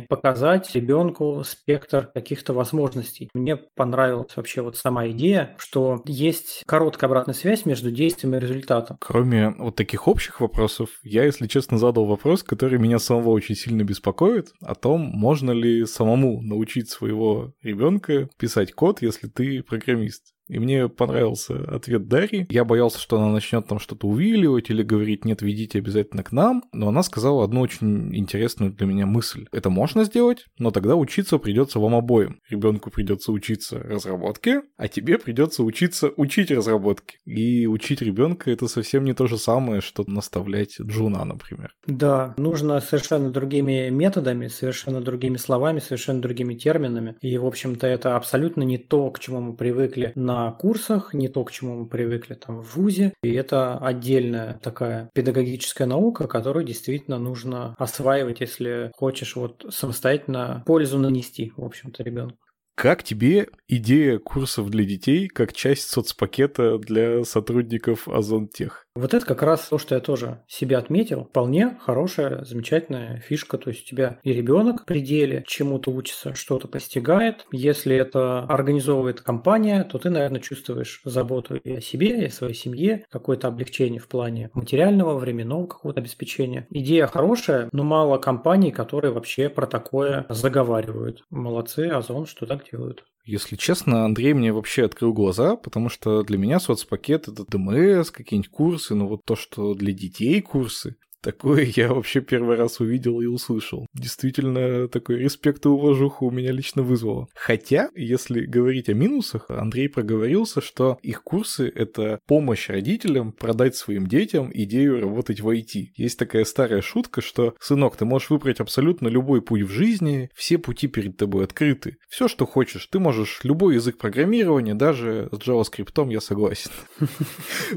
показать ребенку спектр каких-то возможностей. Мне понравилась вообще вот сама идея, что есть короткая обратная связь между действием и результатом. Кроме вот таких общих вопросов, я, если честно, задал вопрос, который меня самого очень сильно беспокоит, о том, можно ли самому научить своего ребенка писать код, если ты программист. И мне понравился ответ Дарьи. Я боялся, что она начнет там что-то увиливать или говорить, нет, ведите обязательно к нам. Но она сказала одну очень интересную для меня мысль. Это можно сделать, но тогда учиться придется вам обоим. Ребенку придется учиться разработке, а тебе придется учиться учить разработке. И учить ребенка это совсем не то же самое, что наставлять Джуна, например. Да, нужно совершенно другими методами, совершенно другими словами, совершенно другими терминами. И, в общем-то, это абсолютно не то, к чему мы привыкли на курсах, не то, к чему мы привыкли там в ВУЗе. И это отдельная такая педагогическая наука, которую действительно нужно осваивать, если хочешь вот самостоятельно пользу нанести, в общем-то, ребенку. Как тебе идея курсов для детей как часть соцпакета для сотрудников Озонтех? Вот это как раз то, что я тоже себе отметил. Вполне хорошая, замечательная фишка. То есть у тебя и ребенок в пределе чему-то учится, что-то постигает. Если это организовывает компания, то ты, наверное, чувствуешь заботу и о себе, и о своей семье, какое-то облегчение в плане материального, временного какого-то обеспечения. Идея хорошая, но мало компаний, которые вообще про такое заговаривают. Молодцы, Озон, что так делают. Если честно, Андрей мне вообще открыл глаза, потому что для меня соцпакет — это ДМС, какие-нибудь курсы, но вот то, что для детей курсы, Такое я вообще первый раз увидел и услышал. Действительно, такой респект и уважуху у меня лично вызвало. Хотя, если говорить о минусах, Андрей проговорился, что их курсы — это помощь родителям продать своим детям идею работать в IT. Есть такая старая шутка, что, сынок, ты можешь выбрать абсолютно любой путь в жизни, все пути перед тобой открыты. Все, что хочешь, ты можешь любой язык программирования, даже с JavaScript я согласен.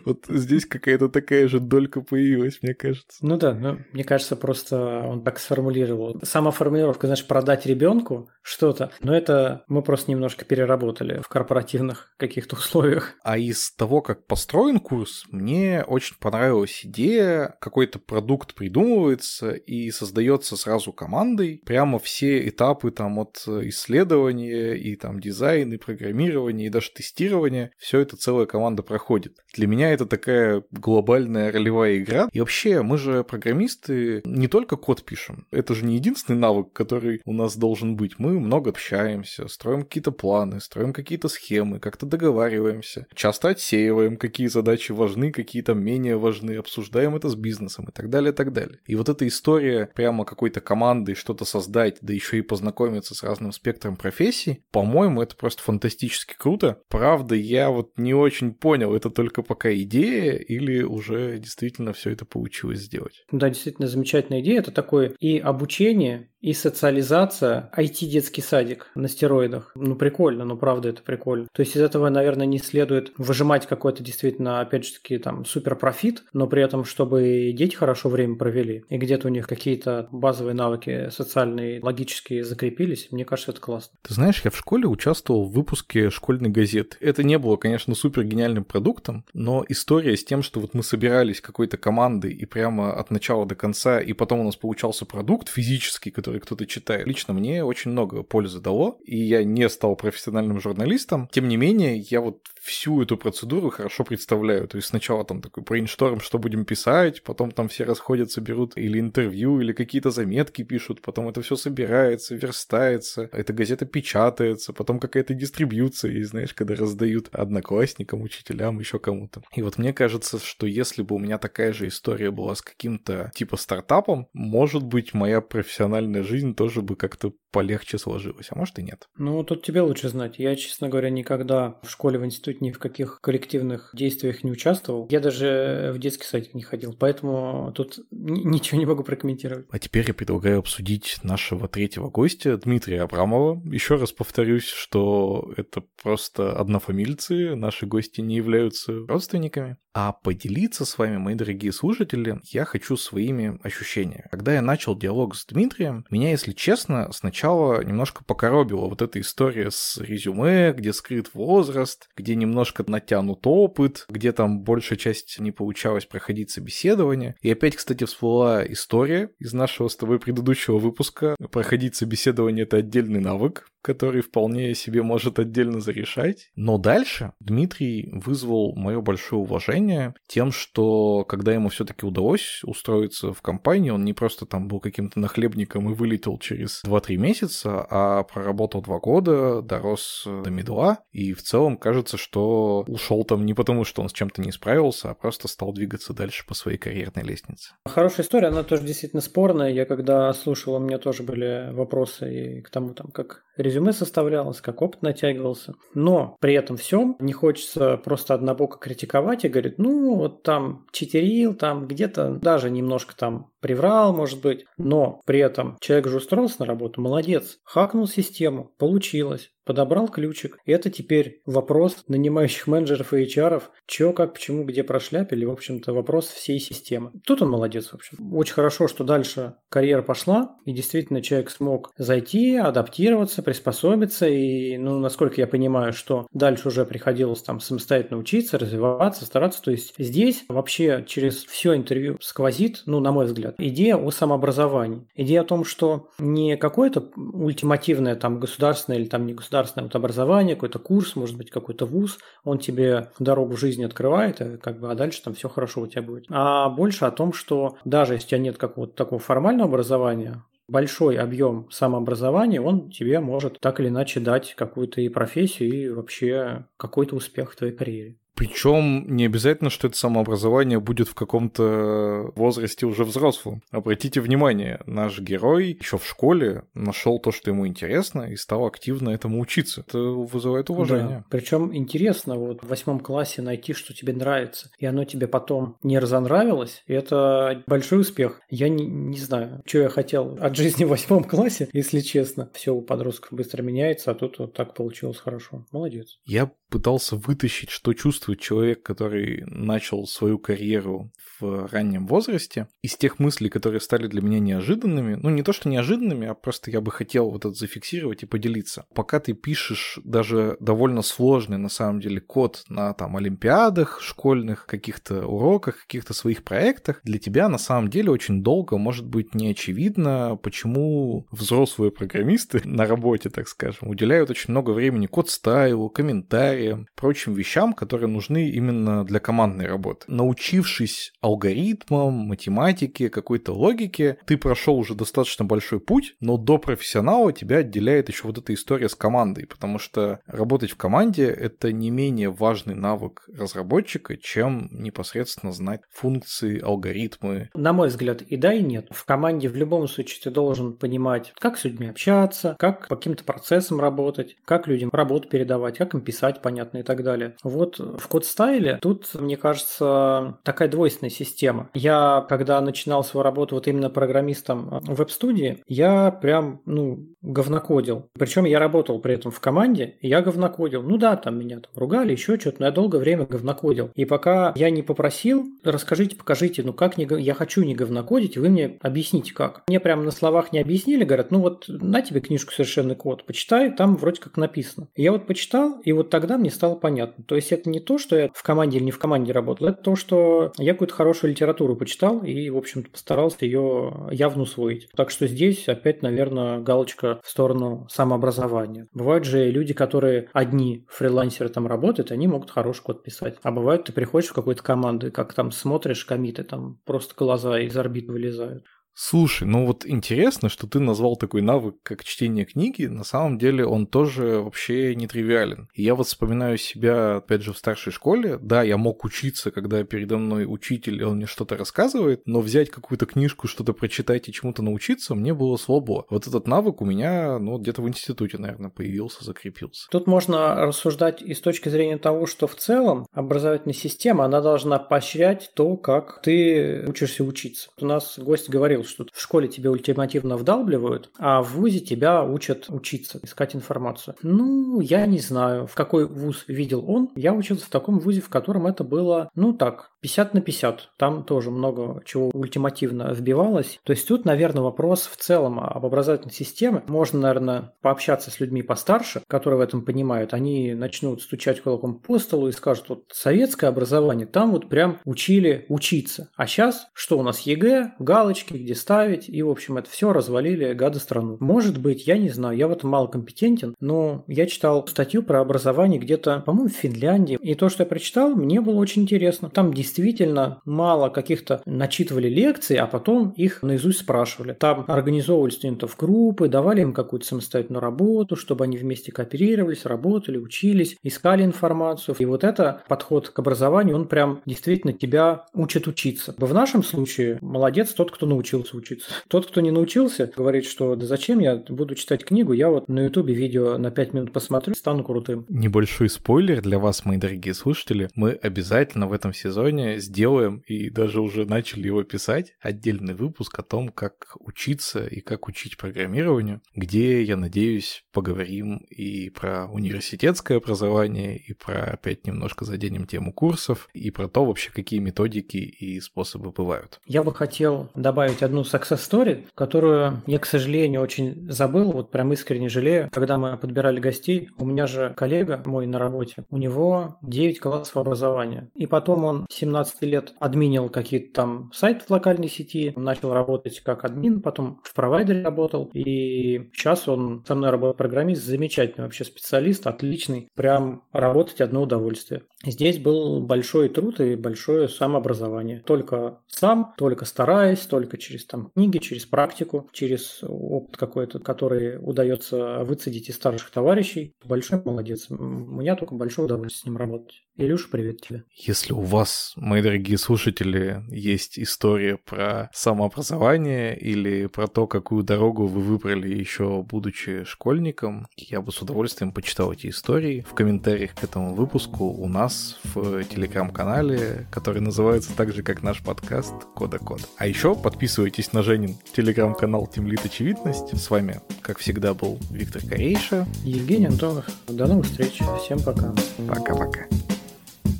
Вот здесь какая-то такая же долька появилась, мне кажется. Ну да, ну, мне кажется, просто он так сформулировал. Сама формулировка, знаешь, продать ребенку что-то, но это мы просто немножко переработали в корпоративных каких-то условиях. А из того, как построен курс, мне очень понравилась идея, какой-то продукт придумывается и создается сразу командой. Прямо все этапы там от исследования и там дизайн, и программирования, и даже тестирования, все это целая команда проходит. Для меня это такая глобальная ролевая игра. И вообще, мы же программисты не только код пишем. Это же не единственный навык, который у нас должен быть. Мы много общаемся, строим какие-то планы, строим какие-то схемы, как-то договариваемся. Часто отсеиваем, какие задачи важны, какие то менее важны, обсуждаем это с бизнесом и так далее, и так далее. И вот эта история прямо какой-то командой что-то создать, да еще и познакомиться с разным спектром профессий, по-моему, это просто фантастически круто. Правда, я вот не очень понял, это только пока идея или уже действительно все это получилось сделать делать. Да, действительно замечательная идея. Это такое и обучение, и социализация, IT-детский садик на стероидах. Ну, прикольно, ну, правда, это прикольно. То есть из этого, наверное, не следует выжимать какой-то действительно, опять же таки, там, супер профит, но при этом, чтобы дети хорошо время провели, и где-то у них какие-то базовые навыки социальные, логические закрепились, мне кажется, это классно. Ты знаешь, я в школе участвовал в выпуске школьной газеты. Это не было, конечно, супер гениальным продуктом, но история с тем, что вот мы собирались какой-то командой и прямо от начала до конца, и потом у нас получался продукт физический, который кто-то читает, лично мне очень много пользы дало, и я не стал профессиональным журналистом. Тем не менее, я вот всю эту процедуру хорошо представляю. То есть сначала там такой брейншторм, что будем писать, потом там все расходятся, берут или интервью, или какие-то заметки пишут, потом это все собирается, верстается, эта газета печатается, потом какая-то дистрибьюция, и знаешь, когда раздают одноклассникам, учителям, еще кому-то. И вот мне кажется, что если бы у меня такая же история была с каким-то типа стартапом, может быть, моя профессиональная жизнь тоже бы как-то полегче сложилась, а может и нет. Ну, тут тебе лучше знать. Я, честно говоря, никогда в школе, в институте участвовать ни в каких коллективных действиях не участвовал. Я даже в детский садик не ходил, поэтому тут ничего не могу прокомментировать. А теперь я предлагаю обсудить нашего третьего гостя, Дмитрия Абрамова. Еще раз повторюсь, что это просто однофамильцы, наши гости не являются родственниками. А поделиться с вами, мои дорогие слушатели, я хочу своими ощущениями. Когда я начал диалог с Дмитрием, меня, если честно, сначала немножко покоробила вот эта история с резюме, где скрыт возраст, где немножко натянут опыт, где там большая часть не получалось проходить собеседование. И опять, кстати, всплыла история из нашего с тобой предыдущего выпуска. Проходить собеседование — это отдельный навык, который вполне себе может отдельно зарешать. Но дальше Дмитрий вызвал мое большое уважение тем, что когда ему все-таки удалось устроиться в компанию, он не просто там был каким-то нахлебником и вылетел через 2-3 месяца, а проработал 2 года, дорос до медла, и в целом кажется, что ушел там не потому, что он с чем-то не справился, а просто стал двигаться дальше по своей карьерной лестнице. Хорошая история, она тоже действительно спорная. Я когда слушал, у меня тоже были вопросы и к тому, там, как резюме составлялось, как опыт натягивался. Но при этом всем не хочется просто однобоко критиковать и говорить, ну, вот там читерил, там где-то даже немножко там приврал, может быть, но при этом человек же устроился на работу, молодец, хакнул систему, получилось, подобрал ключик. И это теперь вопрос нанимающих менеджеров и HR, чё, как, почему, где прошляпили, в общем-то, вопрос всей системы. Тут он молодец, в общем. Очень хорошо, что дальше карьера пошла, и действительно человек смог зайти, адаптироваться, приспособиться, и, ну, насколько я понимаю, что дальше уже приходилось там самостоятельно учиться, развиваться, стараться. То есть здесь вообще через все интервью сквозит, ну, на мой взгляд, идея о самообразовании. Идея о том, что не какое-то ультимативное там государственное или там не государственное вот образование, какой-то курс, может быть, какой-то вуз, он тебе дорогу в жизни открывает, и как бы, а дальше там все хорошо у тебя будет. А больше о том, что даже если у тебя нет какого-то такого формального образования, большой объем самообразования, он тебе может так или иначе дать какую-то и профессию, и вообще какой-то успех в твоей карьере. Причем не обязательно, что это самообразование будет в каком-то возрасте уже взрослом. Обратите внимание, наш герой еще в школе нашел то, что ему интересно, и стал активно этому учиться. Это вызывает уважение. Да. Причем интересно вот в восьмом классе найти, что тебе нравится, и оно тебе потом не разонравилось, и это большой успех. Я не, не знаю, что я хотел от жизни в восьмом классе, если честно. Все у подростков быстро меняется, а тут вот так получилось хорошо. Молодец. Я пытался вытащить, что чувствует человек, который начал свою карьеру в раннем возрасте, из тех мыслей, которые стали для меня неожиданными, ну не то что неожиданными, а просто я бы хотел вот это зафиксировать и поделиться. Пока ты пишешь даже довольно сложный на самом деле код на там олимпиадах школьных, каких-то уроках, каких-то своих проектах, для тебя на самом деле очень долго может быть не очевидно, почему взрослые программисты на работе, так скажем, уделяют очень много времени код-стайлу, комментариям, прочим вещам, которые нужны именно для командной работы. Научившись алгоритмам, математике, какой-то логике, ты прошел уже достаточно большой путь, но до профессионала тебя отделяет еще вот эта история с командой, потому что работать в команде — это не менее важный навык разработчика, чем непосредственно знать функции, алгоритмы. На мой взгляд, и да, и нет. В команде в любом случае ты должен понимать, как с людьми общаться, как по каким-то процессам работать, как людям работу передавать, как им писать, понятно понятно и так далее. Вот в код-стайле тут, мне кажется, такая двойственная система. Я, когда начинал свою работу вот именно программистом в веб-студии, я прям, ну, говнокодил. Причем я работал при этом в команде, и я говнокодил. Ну да, там меня там ругали, еще что-то, но я долгое время говнокодил. И пока я не попросил, расскажите, покажите, ну как не, я хочу не говнокодить, вы мне объясните как. Мне прям на словах не объяснили, говорят, ну вот на тебе книжку совершенный код, почитай, там вроде как написано. Я вот почитал, и вот тогда мне стало понятно. То есть это не то, что я в команде или не в команде работал, это то, что я какую-то хорошую литературу почитал и, в общем-то, постарался ее явно усвоить. Так что здесь опять, наверное, галочка в сторону самообразования. Бывают же люди, которые одни фрилансеры там работают, они могут хороший код писать. А бывает, ты приходишь в какую-то команду, и как там смотришь комиты, там просто глаза из орбит вылезают. Слушай, ну вот интересно, что ты назвал такой навык, как чтение книги. На самом деле он тоже вообще нетривиален. И я вот вспоминаю себя, опять же, в старшей школе. Да, я мог учиться, когда передо мной учитель, и он мне что-то рассказывает, но взять какую-то книжку, что-то прочитать и чему-то научиться, мне было слабо. Вот этот навык у меня, ну, где-то в институте, наверное, появился, закрепился. Тут можно рассуждать и с точки зрения того, что в целом образовательная система, она должна поощрять то, как ты учишься учиться. У нас гость говорил, что в школе тебе ультимативно вдалбливают, а в ВУЗе тебя учат учиться, искать информацию. Ну, я не знаю, в какой ВУЗ видел он. Я учился в таком ВУЗе, в котором это было, ну так, 50 на 50. Там тоже много чего ультимативно вбивалось. То есть тут, наверное, вопрос в целом об образовательной системе. Можно, наверное, пообщаться с людьми постарше, которые в этом понимают. Они начнут стучать кулаком по столу и скажут, вот советское образование, там вот прям учили учиться. А сейчас что у нас ЕГЭ, галочки, где ставить, и, в общем, это все развалили гады страну. Может быть, я не знаю, я в этом мало компетентен, но я читал статью про образование где-то, по-моему, в Финляндии, и то, что я прочитал, мне было очень интересно. Там действительно мало каких-то начитывали лекций, а потом их наизусть спрашивали. Там организовывали студентов группы, давали им какую-то самостоятельную работу, чтобы они вместе кооперировались, работали, учились, искали информацию. И вот это подход к образованию, он прям действительно тебя учит учиться. В нашем случае молодец тот, кто научился учиться. Тот, кто не научился, говорит, что да зачем я буду читать книгу, я вот на ютубе видео на 5 минут посмотрю, стану крутым. Небольшой спойлер для вас, мои дорогие слушатели. Мы обязательно в этом сезоне сделаем, и даже уже начали его писать, отдельный выпуск о том, как учиться и как учить программированию, где, я надеюсь, поговорим и про университетское образование, и про опять немножко заденем тему курсов, и про то вообще, какие методики и способы бывают. Я бы хотел добавить одну success story, которую я, к сожалению, очень забыл, вот прям искренне жалею. Когда мы подбирали гостей, у меня же коллега мой на работе, у него 9 классов образования. И потом он 17 лет админил какие-то там сайты в локальной сети, начал работать как админ, потом в провайдере работал, и сейчас он со мной работает программист, замечательный вообще специалист, отличный, прям работать одно удовольствие. Здесь был большой труд и большое самообразование. Только сам, только стараясь, только через там книги, через практику, через опыт какой-то, который удается выцедить из старших товарищей. Большой молодец. У меня только большое удовольствие с ним работать. Илюша, привет тебе. Если у вас, мои дорогие слушатели, есть история про самообразование или про то, какую дорогу вы выбрали еще будучи школьником, я бы с удовольствием почитал эти истории. В комментариях к этому выпуску у нас в телеграм-канале, который называется так же, как наш подкаст Кода Код. А еще подписывайтесь на Женин телеграм-канал Темлит Очевидность. С вами, как всегда, был Виктор Корейша. Евгений Антонов. До новых встреч. Всем пока. Пока-пока.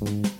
Thank you.